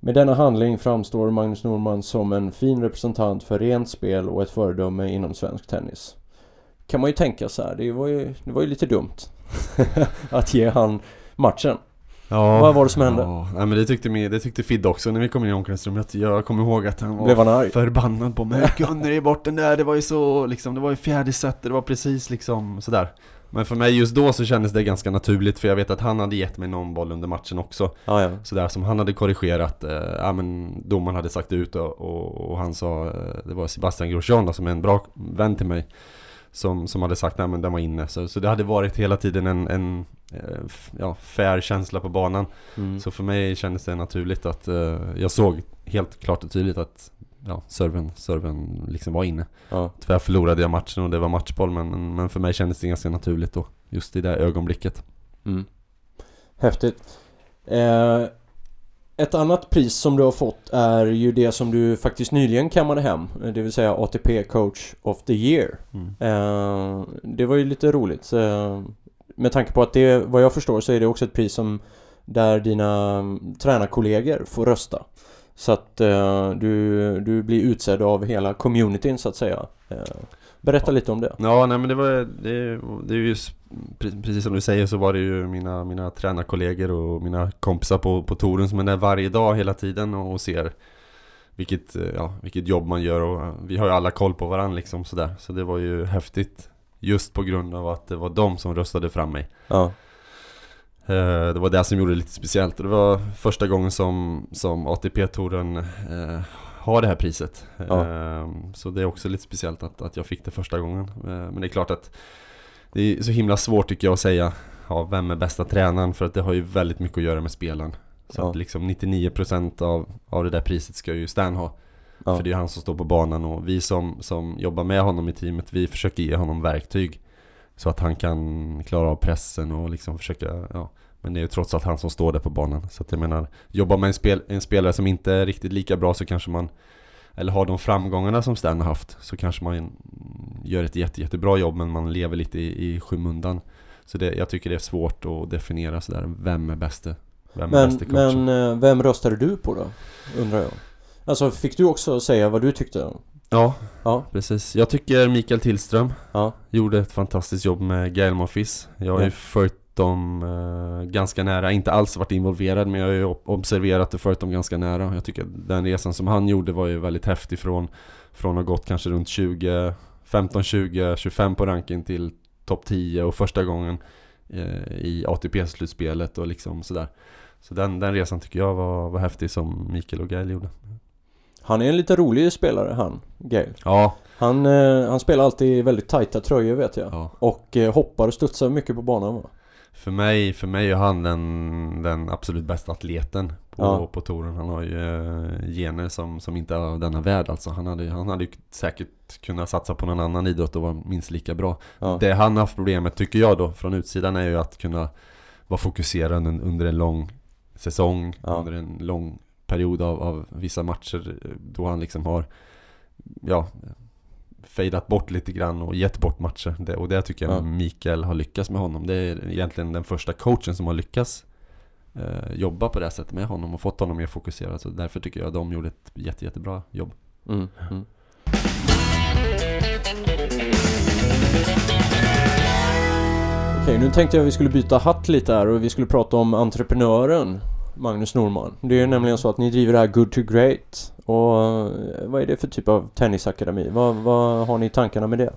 Med denna handling framstår Magnus Norman som en fin representant för rent spel och ett föredöme inom svensk tennis. Kan man ju tänka så här, det var ju, det var ju lite dumt att ge han matchen. Ja, Vad var det som hände? Ja, nej, men det tyckte, mi- det tyckte Fid också när vi kom in i omklädningsrummet. Jag kommer ihåg att han var Blev han arg? förbannad på mig. Gunnar är bort den där, det var ju så liksom, det var ju fjärde set, det var precis liksom sådär. Men för mig just då så kändes det ganska naturligt för jag vet att han hade gett mig någon boll under matchen också. Ja, ja. Sådär som han hade korrigerat, eh, ja men domaren hade sagt ut och, och, och han sa, eh, det var Sebastian Grosjean då, som är en bra vän till mig. Som, som hade sagt, men den var inne. Så, så det hade varit hela tiden en, en eh, ja, fair känsla på banan. Mm. Så för mig kändes det naturligt att eh, jag såg helt klart och tydligt att ja, serven, serven liksom var inne. Ja. Tyvärr förlorade jag matchen och det var matchboll men, men för mig kändes det ganska naturligt då. Just i det ögonblicket. Mm. Häftigt. Eh, ett annat pris som du har fått är ju det som du faktiskt nyligen kammade hem. Det vill säga ATP Coach of the Year. Mm. Eh, det var ju lite roligt. Eh, med tanke på att det, vad jag förstår så är det också ett pris som där dina mm, tränarkollegor får rösta. Så att eh, du, du blir utsedd av hela communityn så att säga. Berätta lite om det. Ja, nej men det var det, det är ju precis som du säger så var det ju mina, mina tränarkollegor och mina kompisar på, på touren som är där varje dag hela tiden och ser vilket, eh, ja, vilket jobb man gör och eh, vi har ju alla koll på varandra liksom sådär. Så det var ju häftigt just på grund av att det var de som röstade fram mig. Ja. Eh, Det var det som gjorde det lite speciellt och det var första gången som, som ATP-touren eh, har det här priset. Ja. Eh, så det är också lite speciellt att, att jag fick det första gången. Eh, men det är klart att det är så himla svårt tycker jag att säga ja, vem är bästa tränaren för att det har ju väldigt mycket att göra med spelaren. Så Ja. att liksom 99% av, av det där priset ska ju Stan ha. Ja. För det är han som står på banan och vi som, som jobbar med honom i teamet, vi försöker ge honom verktyg. Så att han kan klara av pressen och liksom försöka, ja. Men det är ju trots allt han som står där på banan. Så att jag menar, jobbar man med en, spel, en spelare som inte är riktigt lika bra så kanske man eller har de framgångarna som Stan har haft så kanske man gör ett jätte, jättebra jobb men man lever lite i, i skymundan. Så det, jag tycker det är svårt att definiera sådär, vem är bäste? Vem är Men, bäste coachen? men eh, vem röstade du på då? Undrar jag. Alltså fick du också säga vad du tyckte? Ja, Ja, precis. Jag tycker Mikael Tillström ja, gjorde ett fantastiskt jobb med Gael Monfils. Jag har ju följt dem eh, ganska nära, inte alls varit involverad men jag har ju ob- observerat och följt dem ganska nära. Jag tycker den resan som han gjorde var ju väldigt häftig från, från att ha gått kanske runt 20, 15, 20, 25 på ranken till topp 10 och första gången eh, i ATP-slutspelet och liksom sådär. Så den, den resan tycker jag var, var häftig som Mikael och Gael gjorde. Han är en lite rolig spelare han, Gail. Ja, Han, eh, han spelar alltid väldigt tajta tröjor vet jag. ja. Och eh, hoppar och studsar mycket på banan va? För mig, för mig är han den, den absolut bästa atleten på, Ja. på touren. Han har ju eh, gener som, som inte är av denna värld alltså. Han hade, han hade ju säkert kunnat satsa på någon annan idrott och vara minst lika bra. Ja. Det han har haft problemet, tycker jag då, från utsidan är ju att kunna vara fokuserad un- under en lång säsong, Ja. under en lång period av, av vissa matcher då han liksom har, ja, fejdat bort lite grann och gett bort matcher. Det, och det tycker jag Ja. Mikael har lyckats med honom. Det är egentligen den första coachen som har lyckats eh, jobba på det här sättet med honom och fått honom mer fokuserad. Så därför tycker jag att de gjorde ett jätte, jättebra jobb. Mm, mm. Okej, nu tänkte jag vi skulle byta hatt lite här och vi skulle prata om entreprenören Magnus Norman. Det är ju nämligen så att ni driver det här Good to Great och eh, vad är det för typ av tennisakademi? Vad, vad har ni i tankarna med det?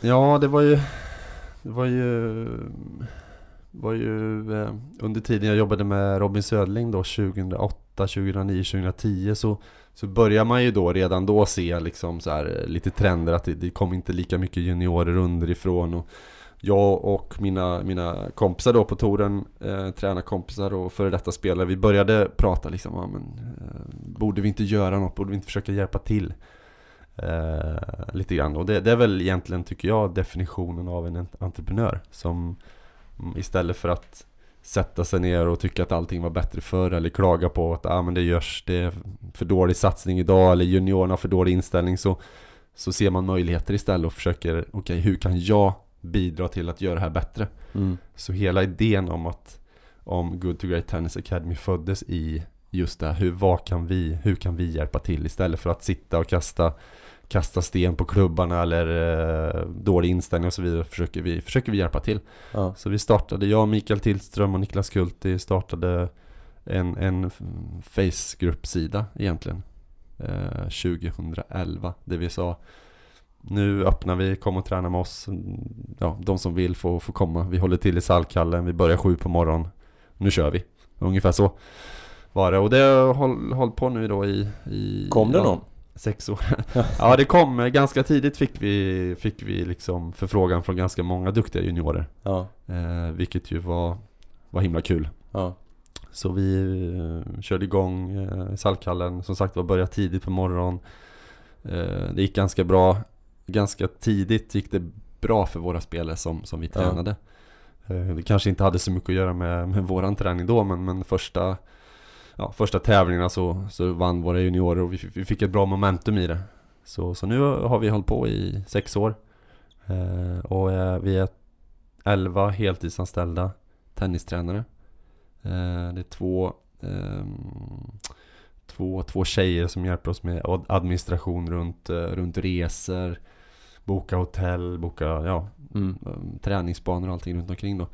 Ja, det var ju Det var ju var ju eh, under tiden jag jobbade med Robin Södling då 2008, 2009, 2010 så så börjar man ju då redan då se liksom så här eh, lite trender att det, det kom inte lika mycket juniorer underifrån och jag och mina, mina kompisar då på touren, eh, tränarkompisar och före detta spelare, vi började prata liksom, ah, men, eh, borde vi inte göra något, borde vi inte försöka hjälpa till? Eh, lite grann och det, det är väl egentligen tycker jag definitionen av en entreprenör som mm, istället för att sätta sig ner och tycka att allting var bättre förr eller klaga på att ah, men det görs, det är för dålig satsning idag eller juniorerna har för dålig inställning så, så ser man möjligheter istället och försöker, okej hur kan jag bidra till att göra det här bättre? Mm. Så hela idén om att om Good to Great Tennis Academy föddes i just det här, hur, vad kan vi, hur kan vi hjälpa till istället för att sitta och kasta kasta sten på klubbarna eller eh, dålig inställning och så vidare försöker vi, försöker vi hjälpa till. Ja. Så vi startade, jag, Mikael Tillström och Niklas Kulti startade en, en Facegrupp-sida egentligen eh, 2011 där vi sa nu öppnar vi, kom och träna med oss. Ja, de som vill får, får komma. Vi håller till i Salkallen, vi börjar sju på morgonen. Nu kör vi. Ungefär så var det. Och det har håll, hållit på nu då i... i Kom det ja, någon? Sex år. ja, det kom. Ganska tidigt fick vi, fick vi liksom förfrågan från ganska många duktiga juniorer. Ja, Eh, vilket ju var, var himla kul. ja, Så vi eh, körde igång eh, i Saltkallen, som sagt var började tidigt på morgonen. Eh, det gick ganska bra. Ganska tidigt gick det bra för våra spelare som, som vi Ja. tränade. Eh, det kanske inte hade så mycket att göra med, med våran träning då, men, men första, ja, första tävlingarna så, så vann våra juniorer och vi, fick- vi fick ett bra momentum i det. Så, så nu har vi hållit på i sex år. Eh, och eh, vi är 11 heltidsanställda tennistränare. Eh, det är två, ehm, två, två tjejer som hjälper oss med ad- administration runt, eh, runt resor, boka hotell, boka ja, mm. eh, träningsbanor och allting runt omkring då.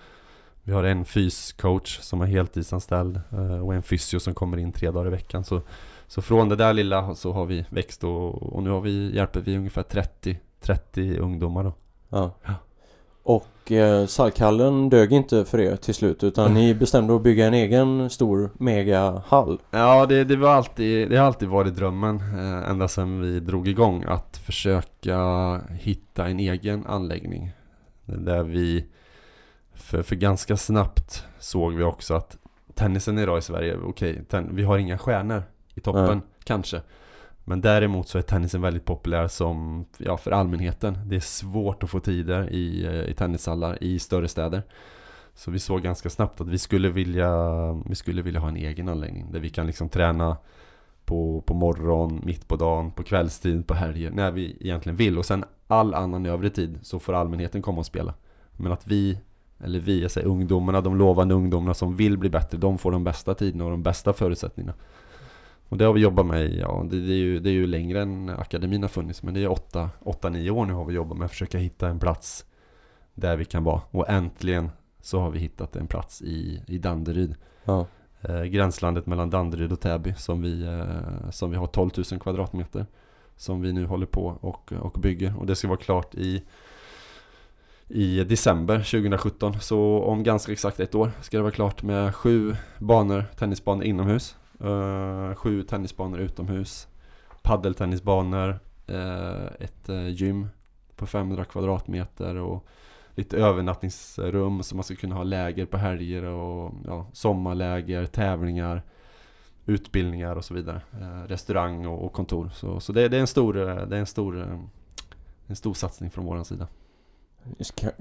Vi har en fyscoach som är heltidsanställd eh, och en fysio som kommer in tre dagar i veckan. Så, så från det där lilla så har vi växt och, och nu har vi, hjälper vi ungefär 30, 30 ungdomar då. ja. Ja. Och eh, Saltkallen dög inte för er till slut utan ni bestämde att bygga en egen stor megahall. Ja, det, det, var alltid, det har alltid varit drömmen eh, ända sedan vi drog igång att försöka hitta en egen anläggning. Där vi, för, för ganska snabbt såg vi också att tennisen idag i Sverige, okej, ten, vi har inga stjärnor i toppen, Nej. kanske. Men däremot så är tennisen väldigt populär som, ja, för allmänheten. Det är svårt att få tider i, eh, i tennishallar i större städer. Så vi såg ganska snabbt att vi skulle vilja, vi skulle vilja ha en egen anläggning där vi kan liksom träna på, på morgon, mitt på dagen, på kvällstid, på helger, när vi egentligen vill. Och sen all annan övrig tid så får allmänheten komma och spela. Men att vi, eller vi, jag säger ungdomarna, de lovande ungdomarna som vill bli bättre, de får de bästa tiderna och de bästa förutsättningarna. Och det har vi jobbat med i, ja, det, det, är ju, det är ju längre än akademin har funnits, men det är åtta, åtta, nio år nu har vi jobbat med att försöka hitta en plats där vi kan vara. Och äntligen så har vi hittat en plats i, i Danderyd. Ja, Eh, gränslandet mellan Danderyd och Täby som vi, eh, som vi har 12 000 kvadratmeter. Som vi nu håller på och, och bygger. Och det ska vara klart i, i december 2017. Så om ganska exakt ett år ska det vara klart med sju banor, tennisbanor inomhus. Uh, sju tennisbanor utomhus. Paddeltennisbanor. uh, ett uh, gym på 500 kvadratmeter. Och lite övernattningsrum så man ska kunna ha läger på helger och ja, sommarläger, tävlingar utbildningar och så vidare. Restaurang och, och, kontor. Så, så det, det, är en stor, det är en stor, en stor satsning från vår sida.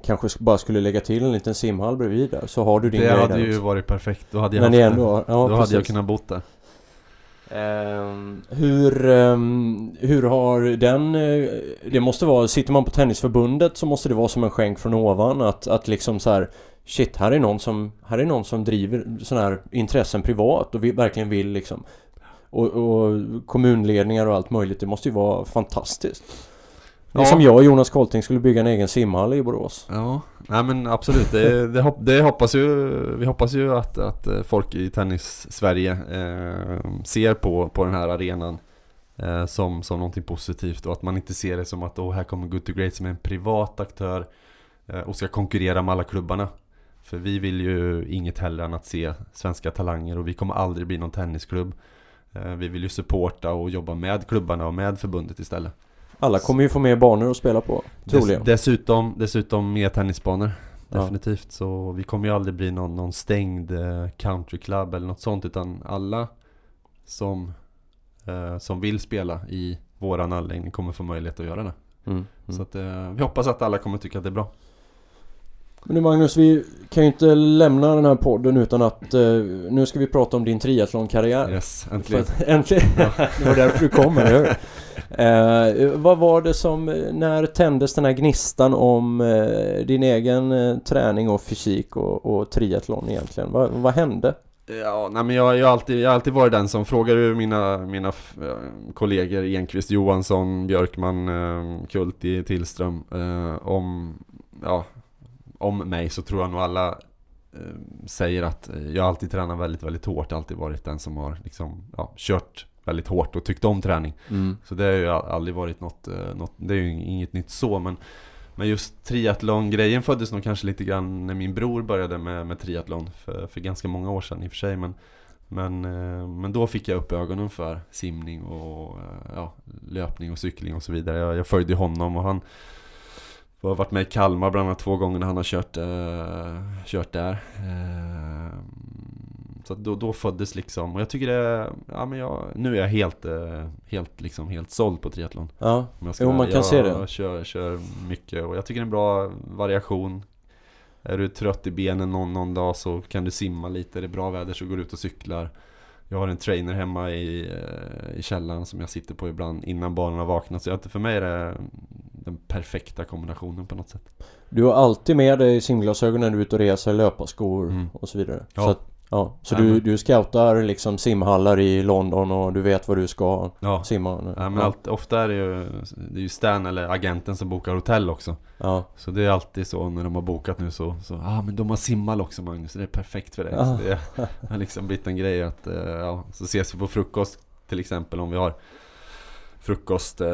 Kanske bara skulle lägga till en liten simhall bredvid där så har du din Det grej hade där ju också. varit perfekt. Då hade jag, Men haft ändå, det. ja, Då hade jag precis. kunnat bo där. Ehm, hur, ehm, hur har den, eh, det måste vara, sitter man på Tennisförbundet så måste det vara som en skänk från ovan att, att liksom så här Shit, här är någon som, här är någon som driver sådana här intressen privat och vi verkligen vill liksom och, och kommunledningar och allt möjligt, det måste ju vara fantastiskt. Det är Ja. som jag och Jonas Kolting skulle bygga en egen simhall i Borås. Ja, nej men absolut. Det, det, hopp, det hoppas ju, vi hoppas ju att, att eh, folk i tennis-Sverige eh, ser på, på den här arenan eh, som, som någonting positivt och att man inte ser det som att oh, här kommer Good to Great som är en privat aktör eh, och ska konkurrera med alla klubbarna. För vi vill ju inget hellre än att se svenska talanger och vi kommer aldrig bli någon tennisklubb. Eh, vi vill ju supporta och jobba med klubbarna och med förbundet istället. Alla kommer ju få mer banor att spela på, troligen. Dess, dessutom, dessutom mer tennisbanor. Ja. Definitivt. Så vi kommer ju aldrig bli någon, någon stängd eh, countryclub eller något sånt. Utan alla som, eh, som vill spela i våran anläggning kommer få möjlighet att göra det. Mm, mm. Så att, eh, vi hoppas att alla kommer tycka att det är bra. Men nu Magnus, vi kan ju inte lämna den här podden utan att eh, nu ska vi prata om din triathlonkarriär. Yes, äntligen. att- Äntligen! det var därför du kom, eller hur? Eh, vad var det som, när tändes den här gnistan om eh, din egen eh, träning och fysik och, och triathlon egentligen? Vad, vad hände? Ja, nej men jag, jag, har alltid, jag har alltid varit den som frågar mina, mina eh, kollegor Enqvist, Johansson, Björkman, eh, Kulti, Tillström om, ja, om mig så tror jag nog alla eh, säger att eh, jag alltid tränar väldigt, väldigt hårt. Alltid varit den som har liksom, ja, kört väldigt hårt och tyckt om träning. Så det har ju aldrig varit något, eh, något det är ju inget nytt så men men just triathlon-grejen föddes nog kanske lite grann när min bror började med, med triathlon för, för ganska många år sedan i och för sig men, men, men då fick jag upp ögonen för simning och ja, löpning och cykling och så vidare. Jag, jag följde honom och han har varit med i Kalmar bland annat två gånger när han har kört, eh, kört där. Eh, så då, då föddes liksom, och jag tycker det, ja men jag, nu är jag helt, eh, helt liksom, helt såld på triathlon. Ja, jag ska, Jo, man kan jag se det. Jag kör, kör mycket och jag tycker det är en bra variation. Är du trött i benen någon, någon dag så kan du simma lite. Är det bra väder så går du ut och cyklar. Jag har en trainer hemma i, eh, i källaren som jag sitter på ibland innan barnen har vaknat. Så jag, för mig är det den perfekta kombinationen på något sätt. du har alltid med dig simglasögon när du är ute och reser, löparskor Mm. och så vidare. Ja. Så, att, ja, så du, du scoutar liksom simhallar i London och du vet vad du ska Ja, simma? ja men allt, ofta är det ju, det är ju Stan eller agenten som bokar hotell också. ja. Så det är alltid så när de har bokat nu så, så ah men de har simhall också Magnus, så det är perfekt för dig. Så det har liksom blivit en grej att, eh, ja, så ses vi på frukost till exempel om vi har frukost, eh,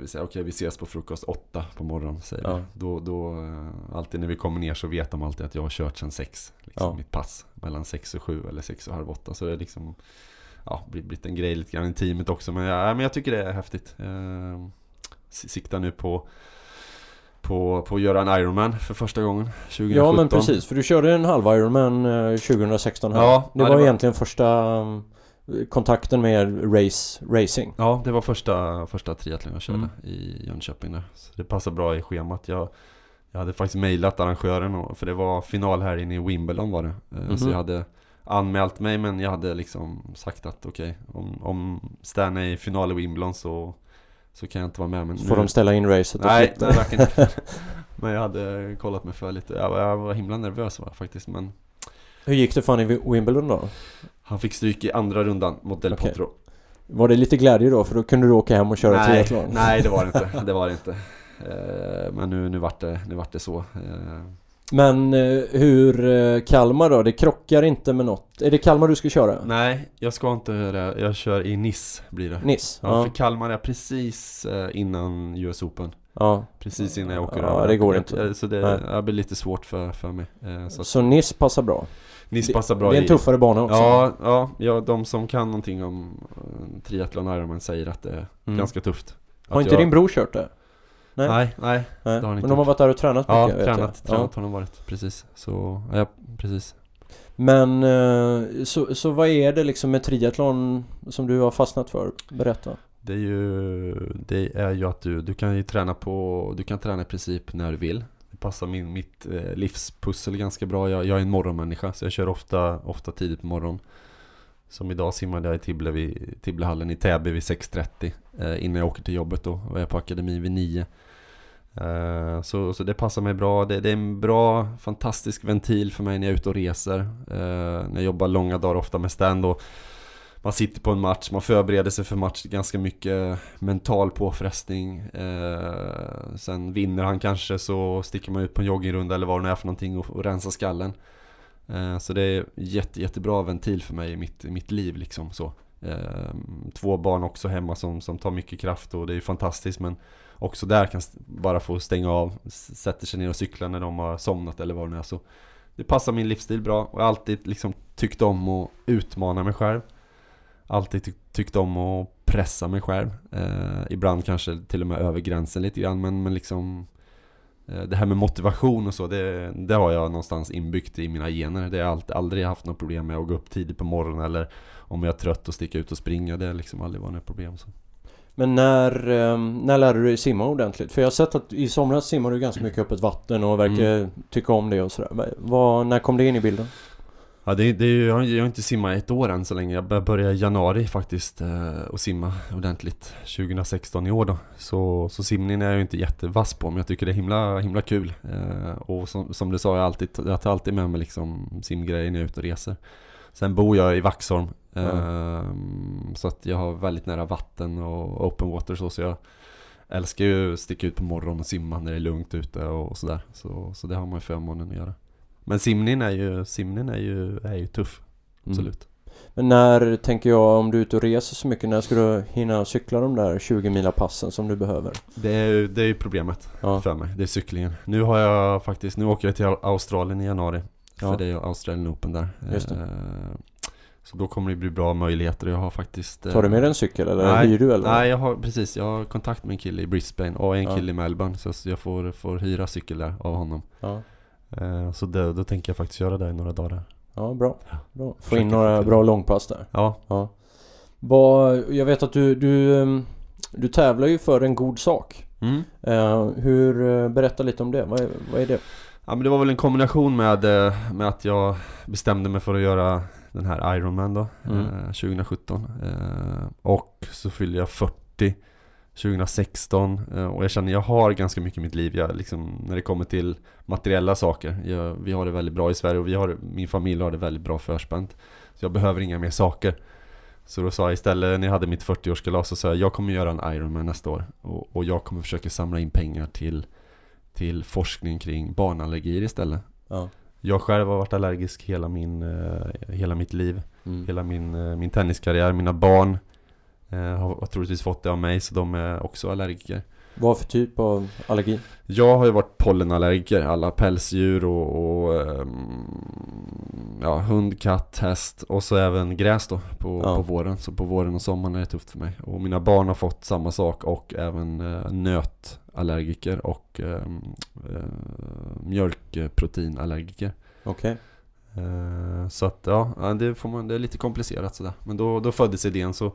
vi säger okej vi ses på frukost åtta på morgonen säger Ja. Då, då, eh, alltid när vi kommer ner så vet de alltid att jag har kört sedan sex, liksom Ja. mitt pass. Mellan sex och sju eller sex och halv åtta. Så det är liksom, ja, blivit, en grej lite grann i teamet också. Men, ja, men jag tycker det är häftigt. Eh, siktar nu på på, på att göra en Ironman för första gången 2017 Ja men precis, för du körde en halv Ironman eh, 2016 här. Ja, det var det var- egentligen första um, kontakten med race, racing. Ja, det var första, första triathlon jag körde Mm. i Jönköping där. Så det passar bra i schemat. Jag, jag hade faktiskt mejlat arrangören och, för det var finalhelgen i Wimbledon var det. Eh, Så Mhm. jag hade anmält mig men jag hade liksom sagt att okej, om, om Stan är i final i Wimbledon så, så kan jag inte vara med. Men får de ställa in racet Nej, nej verkligen inte. Men jag hade kollat mig för lite. Jag var, jag var himla nervös var faktiskt. Men Hur gick det fan i Wimbledon då? Han fick stryk i andra rundan mot Del Okej. Potro. Var det lite glädje då? För då kunde du åka hem och köra nej, triathlon? nej, det var det inte. Det var det inte. Eh, Men nu, nu, vart det, nu vart det så. Eh, Men eh, hur Kalmar då? Det krockar inte med något? Är det Kalmar du ska köra? Nej, jag ska inte det. Jag kör i Nice blir det. Nice? Ja, Ja. för Kalmar är precis innan US Open. ja. Precis innan jag åker Ja, över. det går inte. Så det, det blir lite svårt för, för mig. Så Så, Nice passar bra? Nice passar bra det är en i- tuffare bana också? Ja, ja, ja, de som kan någonting om eh, triathlon Ironman säger att det är Mm. ganska tufft. Har inte jag, din bror kört det? Nej. nej, nej. Nej. har han inte Men de har varit där och tränat Ja, mycket jag. tränat, tränat har de varit, precis. Så, ja, precis. Men eh, så, så vad är det liksom med triathlon som du har fastnat för? Berätta. Det är ju, det är ju att du, du kan ju träna på, du kan träna i princip när du vill. Passar min, mitt eh, livspussel ganska bra. Jag, jag är en morgonmänniska så jag kör ofta, ofta tidigt på morgonen. Som idag simmade jag i Tibble vid, Tibblehallen i Täby vid 6.30 eh, innan jag åker till jobbet då och jag är på akademin vid 9. Eh, så, så det passar mig bra. Det, det är en bra, fantastisk ventil för mig när jag är ute och reser. Eh, när jag jobbar långa dagar ofta med stand och man sitter på en match, man förbereder sig för match, ganska mycket mental påfrestning. Eh, sen vinner han kanske så sticker man ut på en joggingrunda eller vad det nu är för någonting och, och rensar skallen. Eh, så det är jätte, jättebra ventil för mig i mitt, i mitt liv liksom så. Eh, två barn också hemma som, som tar mycket kraft och det är ju fantastiskt men också där kan bara få stänga av, sätter sig ner och cyklar när de har somnat eller vad det nu är. Så det passar min livsstil bra och jag har alltid liksom tyckt om att utmana mig själv. Alltid ty- tyckt om att pressa mig själv. Eh, ibland kanske till och med över gränsen lite grann men, men liksom eh, det här med motivation och så, det, det har jag någonstans inbyggt i mina gener. Det har jag alltid, aldrig haft något problem med att gå upp tidigt på morgonen eller om jag är trött och sticka ut och springa. Det har liksom aldrig varit något problem. Så. Men när, eh, när lärde du dig simma ordentligt? För jag har sett att i somras simmade du ganska mycket öppet vatten och verkar tycka om det och sådär. Vad, när kom det in i bilden? Ja, det, det jag, har, inte simmat ett år än så länge. Jag bör- började i januari faktiskt eh, och simma ordentligt 2016 i år då. Så, så simningen är jag ju inte jättevass på men jag tycker det är himla, himla kul. Eh, och som, som du sa, jag, alltid, jag tar alltid med mig liksom simgrejer när jag är ute och reser. Sen bor jag i Vaxholm. Eh, Så att jag har väldigt nära vatten och open water så, så jag älskar ju att sticka ut på morgonen och simma när det är lugnt ute och sådär. Så, så det har man ju förmånen att göra. Men simningen är ju, simningen är ju, är ju tuff. Absolut. Men när, tänker jag, om du är ute och reser så mycket, när ska du hinna cykla de där 20 mila passen som du behöver? Det är ju det är ju problemet Ja, för mig, det är cyklingen. Nu har jag faktiskt, nu åker jag till Australien i januari. Ja. För det är Australian Open där. Just det. Eh, Så då kommer det bli bra möjligheter. Jag har faktiskt... eh, tar du med dig en cykel eller Nej, hyr du eller? Nej, jag har precis. Jag har kontakt med en kille i Brisbane och en Ja. kille i Melbourne. Så jag får, får hyra cykel där av honom. Ja, Eh, Så det, då tänker jag faktiskt göra det i några dagar. ja bra. bra. Få in några bra långpass där. Ja, Ja. Vad, jag vet att du, du, ehm, du tävlar ju för en god sak. mm. Eh, hur, eh, berätta lite om det. Vad är, vad är det? Ja men det var väl en kombination med, eh, med att jag bestämde mig för att göra den här Ironman då, Mm. eh, 2017 eh, Och så fyllde jag 40 2016 eh, och jag känner jag har ganska mycket i mitt liv jag, liksom, när det kommer till materiella saker jag, Vi har det väldigt bra i Sverige och vi har, min familj har det väldigt bra förspänt Så jag behöver inga mer saker Så då sa jag istället när jag hade mitt 40-årskalas så sa jag jag kommer göra en Ironman nästa år och, och jag kommer försöka samla in pengar till till forskning kring barnallergier istället. Ja. Jag själv har varit allergisk hela, min, eh, hela mitt liv, Mm. hela min, eh, min tenniskarriär. Mina barn har, har troligtvis fått det av mig så de är också allergiker. Vad för typ av allergi? Jag har ju varit pollenallergiker, alla pälsdjur och, och ehm, ja, hund, katt, häst och så även gräs då på, Ja. på våren. Så på våren och sommaren är det tufft för mig. Och mina barn har fått samma sak och även eh, nötallergiker och ehm, eh, mjölkproteinallergiker. Okej. Eh, Så att ja, ja, det, får man, det är lite komplicerat sådär. Men då, då föddes idén så,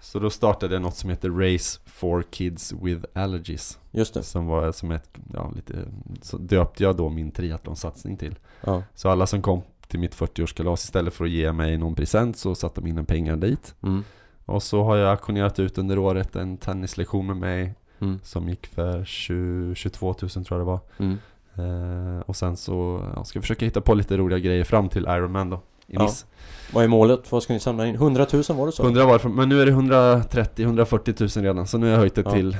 så då startade jag något som heter Race for Kids with Allergies. Just det. Som var som ett, ja lite, så döpte jag då min triathlonsatsning till. Ja. Så alla som kom till mitt 40-årskalas istället för att ge mig någon present så satte de in en pengar dit. Mm. Och så har jag auktionerat ut under året en tennislektion med mig Mm. som gick för 20, 22 000 tror jag det var. Mm. Eh, och sen så ja, ska jag försöka hitta på lite roliga grejer fram till Ironman då. I Ja. Nice. Vad är målet? Vad ska ni samla in? 100 000 var det så? 100 var det men nu är det 130-140 000 redan. Så nu har jag höjt det Ja. till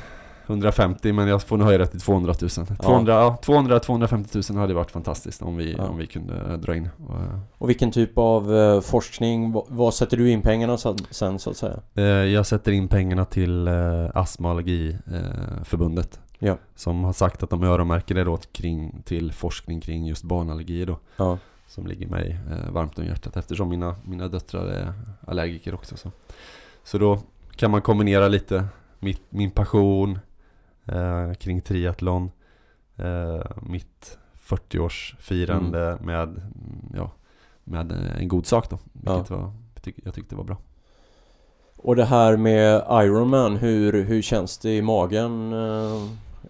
150 men jag får nog höja det till 200 000. 200, ja. 200-250 000 hade varit fantastiskt om vi, Ja. om vi kunde eh, dra in. Och, eh, Och vilken typ av eh, forskning? Vad, sätter du in pengarna sen, så att säga? Jag sätter in pengarna till Astma och allergiförbundet Ja. Som har sagt att de öronmärker det då kring, till forskning kring just barnallergier då Ja. Som ligger mig eh, varmt om hjärtat eftersom mina, mina döttrar är allergiker också så. så då kan man kombinera lite mitt, min passion eh, kring triathlon. Eh, mitt 40-årsfirande Mm. med, ja, med eh, en god sak då. Vilket var, jag, tyck, jag tyckte var bra. Och det här med Ironman, hur, hur känns det i magen eh,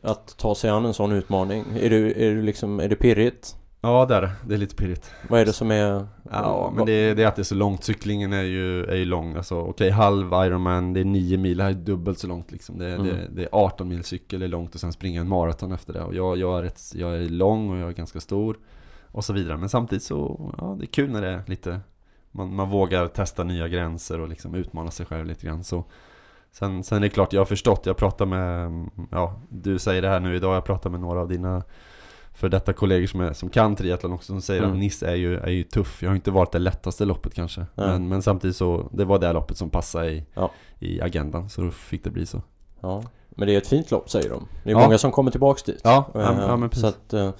att ta sig an en sån utmaning? Är du, är du liksom, är det pirrigt? Ja, där. Det är lite pirrigt. Vad är det som är... Ja, men det, det är att det är så långt. Cyklingen är ju, är ju lång. Alltså, okej, halv Ironman, det är 9 mil. Det här är dubbelt så långt liksom. Det, Mm. det, det är 18 mil cykel, det är långt och sen springer jag en maraton efter det. Och jag, jag, är rätt, jag är lång och jag är ganska stor. Och så vidare. Men samtidigt så, ja, det är kul när det är lite man, man vågar testa nya gränser och liksom utmana sig själv lite grann. Så, sen, sen är det klart, jag har förstått. Jag pratar med, ja, du säger det här nu idag. Jag pratar med några av dina för detta kollegor som, är, som kan triathlon också som säger Mm. att Nice är ju, är ju tuff. Jag har inte varit det lättaste loppet kanske. Nej. Men, men samtidigt så, det var det loppet som passade i, Ja. i agendan. Så då fick det bli så. Ja, men det är ett fint lopp säger de. Det är Ja. många som kommer tillbaks dit. Ja, ja, Eh, ja men precis. att, eh,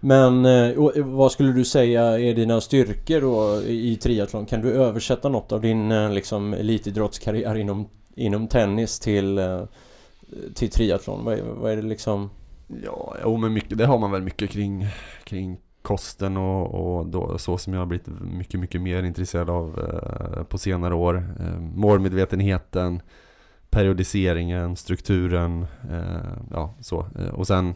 Men eh, vad skulle du säga är dina styrkor då i triathlon? Kan du översätta något av din liksom elitidrottskarriär inom, inom tennis till, till triathlon? Vad är, vad är det liksom? Ja, jo, men mycket, det har man väl mycket kring, kring kosten och, och då, så som jag har blivit mycket, mycket mer intresserad av eh, på senare år. Eh, målmedvetenheten, periodiseringen, strukturen, eh, ja så. Eh, och sen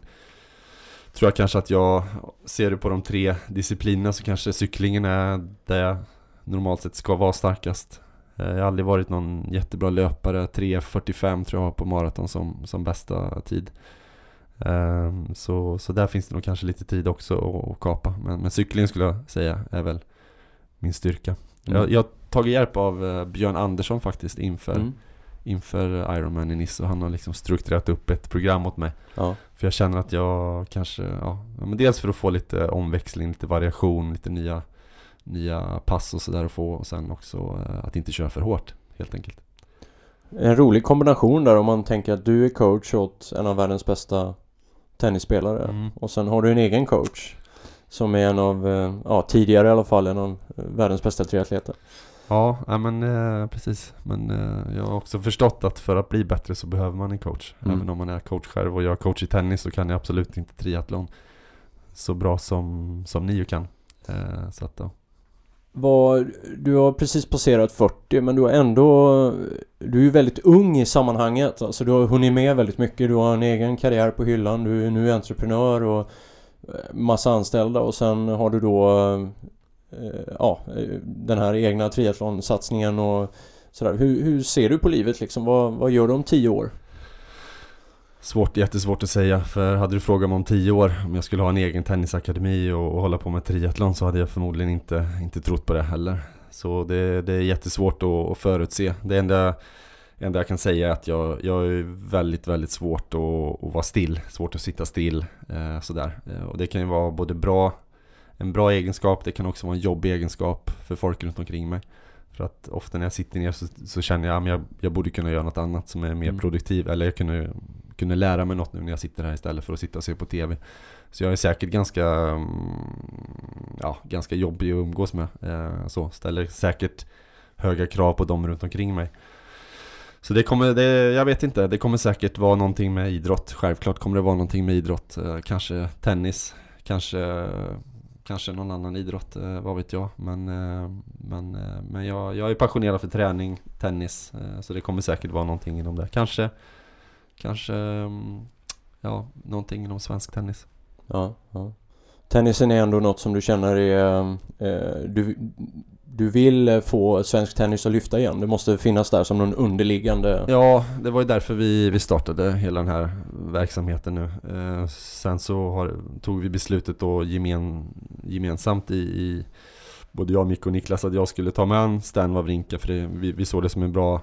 tror jag kanske att jag, ser du på de tre disciplinerna så kanske cyklingen är där jag normalt sett ska vara starkast. Eh, jag har aldrig varit någon jättebra löpare, 3.45 tror jag har på maraton som, som bästa tid. Ehm, Så, så där finns det nog kanske lite tid också att, att kapa. Men, men cykling skulle jag säga är väl min styrka. Mm. Jag, jag har tagit hjälp av eh, Björn Andersson faktiskt inför, Mm. inför Ironman i Nice och han har liksom strukturerat upp ett program åt mig. Ja. För jag känner att jag kanske, ja, ja, men dels för att få lite omväxling, lite variation, lite nya, nya pass och sådär att få och sen också eh, att inte köra för hårt helt enkelt. En rolig kombination där om man tänker att du är coach åt en av världens bästa tennisspelare Mm. och sen har du en egen coach som är en av, eh, ja tidigare i alla fall, en av eh, världens bästa triatleter. Ja, men eh, precis. Men eh, jag har också förstått att för att bli bättre så behöver man en coach. Mm. Även om man är coach själv och jag är coach i tennis så kan jag absolut inte triathlon så bra som, som ni ju kan. Eh, så att, ja. Var, du har precis passerat 40 men du har ändå Du är ju väldigt ung i sammanhanget Alltså du har hunnit med väldigt mycket Du har en egen karriär på hyllan Du är nu entreprenör och eh, Massa anställda och sen har du då eh, Ja Den här egna triathlonsatsningen och Sådär hur, hur ser du på livet liksom? Vad, vad gör du om 10 år? Svårt, jättesvårt att säga. För hade du frågat mig om tio år om jag skulle ha en egen tennisakademi och, och hålla på med triathlon så hade jag förmodligen inte, inte trott på det heller. Så det, det är jättesvårt att, att förutse. Det enda, enda jag kan säga är att jag, jag är väldigt, väldigt svårt att, att vara still. Svårt att sitta still. Eh, sådär. Eh, och det kan ju vara både bra, en bra egenskap, det kan också vara en jobbig egenskap för folk runt omkring mig. För att ofta när jag sitter ner så, så känner jag att jag, jag borde kunna göra något annat som är mer Mm. produktiv. Eller jag kunde, kunde lära mig något nu när jag sitter här istället för att sitta och se på TV. Så jag är säkert ganska, mm, ja, ganska jobbig att umgås med. Eh, så, ställer säkert höga krav på dem runt omkring mig. Så det kommer, det, jag vet inte, det kommer säkert vara någonting med idrott. Självklart kommer det vara någonting med idrott. Eh, kanske tennis, kanske, kanske någon annan idrott, eh, vad vet jag. Men, eh, men, eh, men jag, jag är passionerad för träning, tennis. Eh, så det kommer säkert vara någonting inom det. Kanske, kanske, mm, ja, någonting inom svensk tennis. Ja, ja. Tennisen är ändå något som du känner är eh, du, du vill eh, få svensk tennis att lyfta igen. Det måste finnas där som någon underliggande... Ja, det var ju därför vi, vi startade hela den här verksamheten nu. Eh, sen så har, tog vi beslutet då gemen, gemensamt i, i både jag, Micke och Niklas att jag skulle ta med an Stan Wawrinka för det, vi, vi såg det som en bra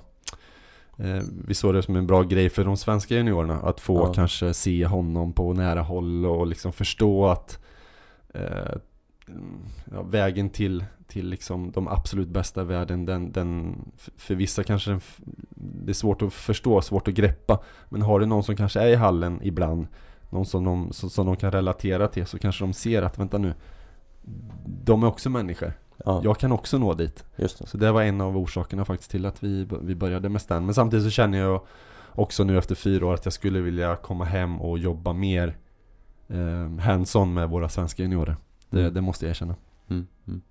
eh, vi såg det som en bra grej för de svenska juniorerna att få Ja. kanske se honom på nära håll och liksom förstå att eh, ja, vägen till, till liksom de absolut bästa i världen, den, den, för- vissa kanske den, det är svårt att förstå, svårt att greppa. Men har du någon som kanske är i hallen ibland, någon som de, som, som de kan relatera till, så kanske de ser att vänta nu, de är också människor. Ja, Jag kan också nå dit. just det. Så det var en av orsakerna faktiskt till att vi, vi började med Stan. Men samtidigt så känner jag också nu efter fyra år att jag skulle vilja komma hem och jobba mer eh, hands-on med våra svenska juniorer. Det, Mm. det måste jag erkänna. Mm. Mm.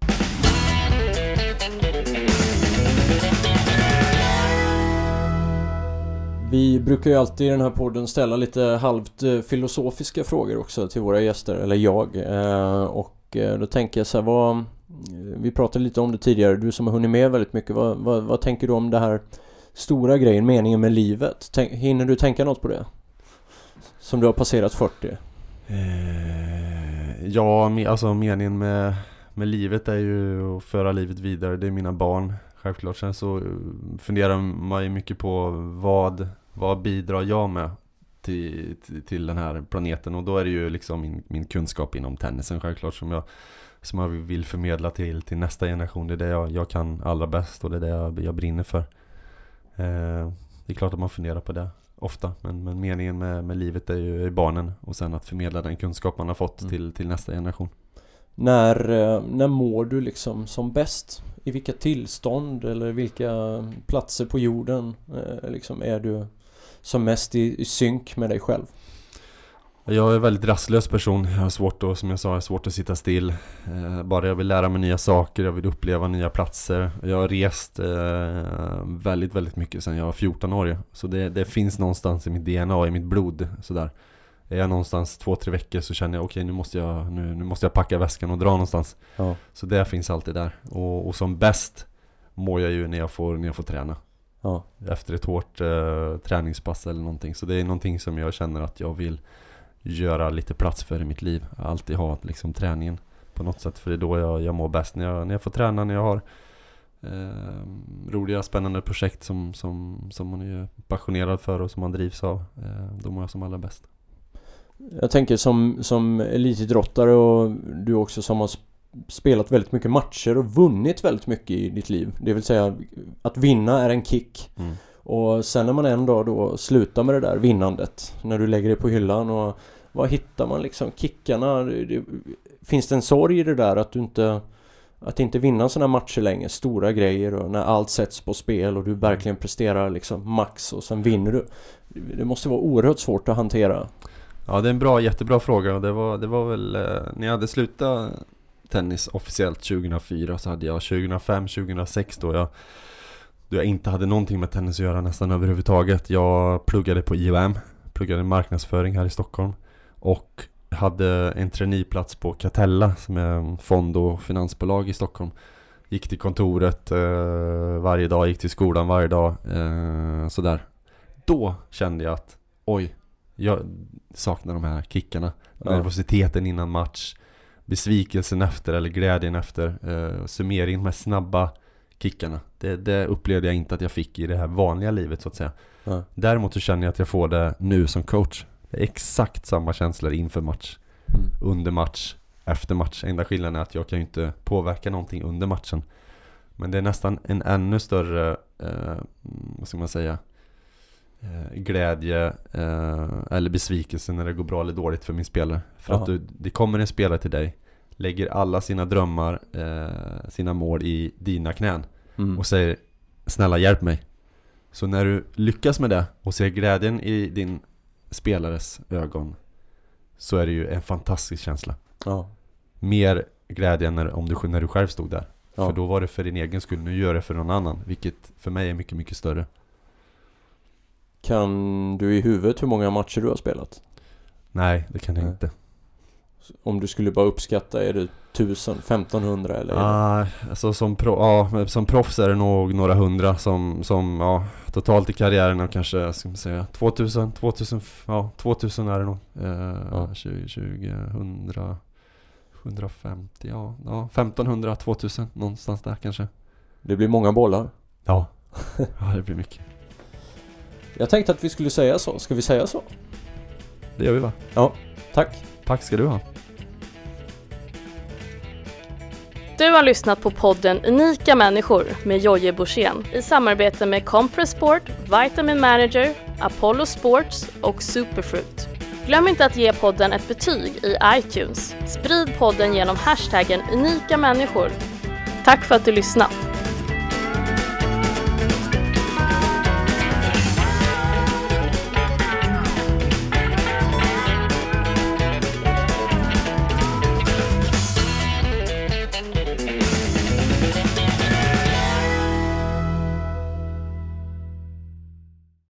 Vi brukar ju alltid i den här podden ställa lite halvt eh, filosofiska frågor också till våra gäster, eller jag. Eh, och eh, då tänker jag så här, vad... Vi pratade lite om det tidigare, du som har hunnit med väldigt mycket. Vad, vad, vad tänker du om det här stora grejen, meningen med livet? Tänk, hinner du tänka något på det? Som du har passerat 40? Ja, alltså meningen med, med livet är ju att föra livet vidare. Det är mina barn. Självklart. Sen så eh, funderar man ju mycket på vad, vad bidrar jag med till, till, till den här planeten. Och då är det ju liksom min, min kunskap inom tennisen självklart som jag, som jag vill förmedla till, till nästa generation. Det är det jag, jag kan allra bäst och det är det jag, jag brinner för. Eh, det är klart att man funderar på det ofta. Men, men meningen med, med livet är ju är barnen och sen att förmedla den kunskap man har fått Mm. till, till nästa generation. När, eh, när mår du liksom som bäst? I vilka tillstånd eller vilka platser på jorden eh, liksom är du som mest i, i synk med dig själv? Jag är en väldigt rastlös person. Jag har svårt att, som jag sa, jag har svårt att sitta still. Eh, bara jag vill lära mig nya saker, jag vill uppleva nya platser. Jag har rest eh, väldigt, väldigt mycket sedan jag var 14 år. Så det, det finns någonstans i mitt DNA, i mitt blod sådär. Är jag någonstans två, tre veckor så känner jag okej nu, måste jag, nu, nu måste jag packa väskan och dra någonstans. Ja. Så det finns alltid där. Och, och som bäst mår jag ju när jag får, när jag får träna. Ja. Efter ett hårt eh, träningspass eller någonting. Så det är någonting som jag känner att jag vill göra lite plats för i mitt liv. Alltid ha liksom träningen på något sätt. För det är då jag, jag mår bäst. När jag, när jag får träna, när jag har eh, roliga, spännande projekt som, som, som man är passionerad för och som man drivs av. Eh, då mår jag som allra bäst. Jag tänker som, som elitidrottare och du också som har sp- spelat väldigt mycket matcher och vunnit väldigt mycket i ditt liv. Det vill säga att vinna är en kick. Mm. Och sen när man en dag då slutar med det där vinnandet När du lägger det på hyllan och Vad hittar man liksom? Kickarna? Finns det en sorg i det där att du inte Att inte vinna sådana matcher längre? Stora grejer och när allt sätts på spel och du verkligen presterar liksom max och sen vinner du Det måste vara oerhört svårt att hantera Ja det är en bra, jättebra fråga och det var, det var väl eh, när jag hade slutat tennis officiellt 2004 så hade jag 2005, 2006 då jag då jag inte hade någonting med tennis att göra nästan överhuvudtaget. Jag pluggade på IOM, pluggade marknadsföring här i Stockholm och hade en traineeplats på Catella som är en fond och finansbolag i Stockholm. Gick till kontoret eh, varje dag, gick till skolan varje dag, eh, sådär. Då kände jag att oj, jag saknar de här kickarna. Ja. Nervositeten innan match, besvikelsen efter eller glädjen efter, eh, summeringen med snabba kickarna. Det, det upplevde jag inte att jag fick i det här vanliga livet så att säga. Ja. Däremot så känner jag att jag får det nu som coach. Det är exakt samma känslor inför match, Mm. under match, efter match. Enda skillnaden är att jag kan ju inte påverka någonting under matchen. Men det är nästan en ännu större, eh, vad ska man säga, glädje eh, eller besvikelse när det går bra eller dåligt för min spelare. För Jaha. att du, det kommer en spelare till dig, lägger alla sina drömmar, eh, sina mål i dina knän Mm. och säger Snälla hjälp mig Så när du lyckas med det och ser glädjen i din spelares ögon Så är det ju en fantastisk känsla Ja. Mer glädje än när, om du, när du själv stod där Ja. För då var det för din egen skull, nu gör det för någon annan Vilket för mig är mycket, mycket större Kan du i huvudet hur många matcher du har spelat? Nej, det kan jag Nej. inte Om du skulle bara uppskatta, är det 1000, 1500 eller? Ah, alltså som, pro, ja, som proffs är det nog några hundra som, som ja, totalt i karriären är kanske, ska man säga, 2000, 2000, ja 2000 är det nog. Eh, Ja. 20, 20, 100, 150, ja, ja 1500, 2000 någonstans där kanske. Det blir många bollar. Ja. ja, det blir mycket. Jag tänkte att vi skulle säga så. Ska vi säga så? Det gör vi va? Tack! Tack ska du ha. Du har lyssnat på podden Unika människor med Jojje Borssén i samarbete med Compress Sport, Vitamin Manager, Apollo Sports och Superfruit. Glöm inte att ge podden ett betyg i iTunes. Sprid podden genom hashtaggen unika människor. Tack för att du lyssnat!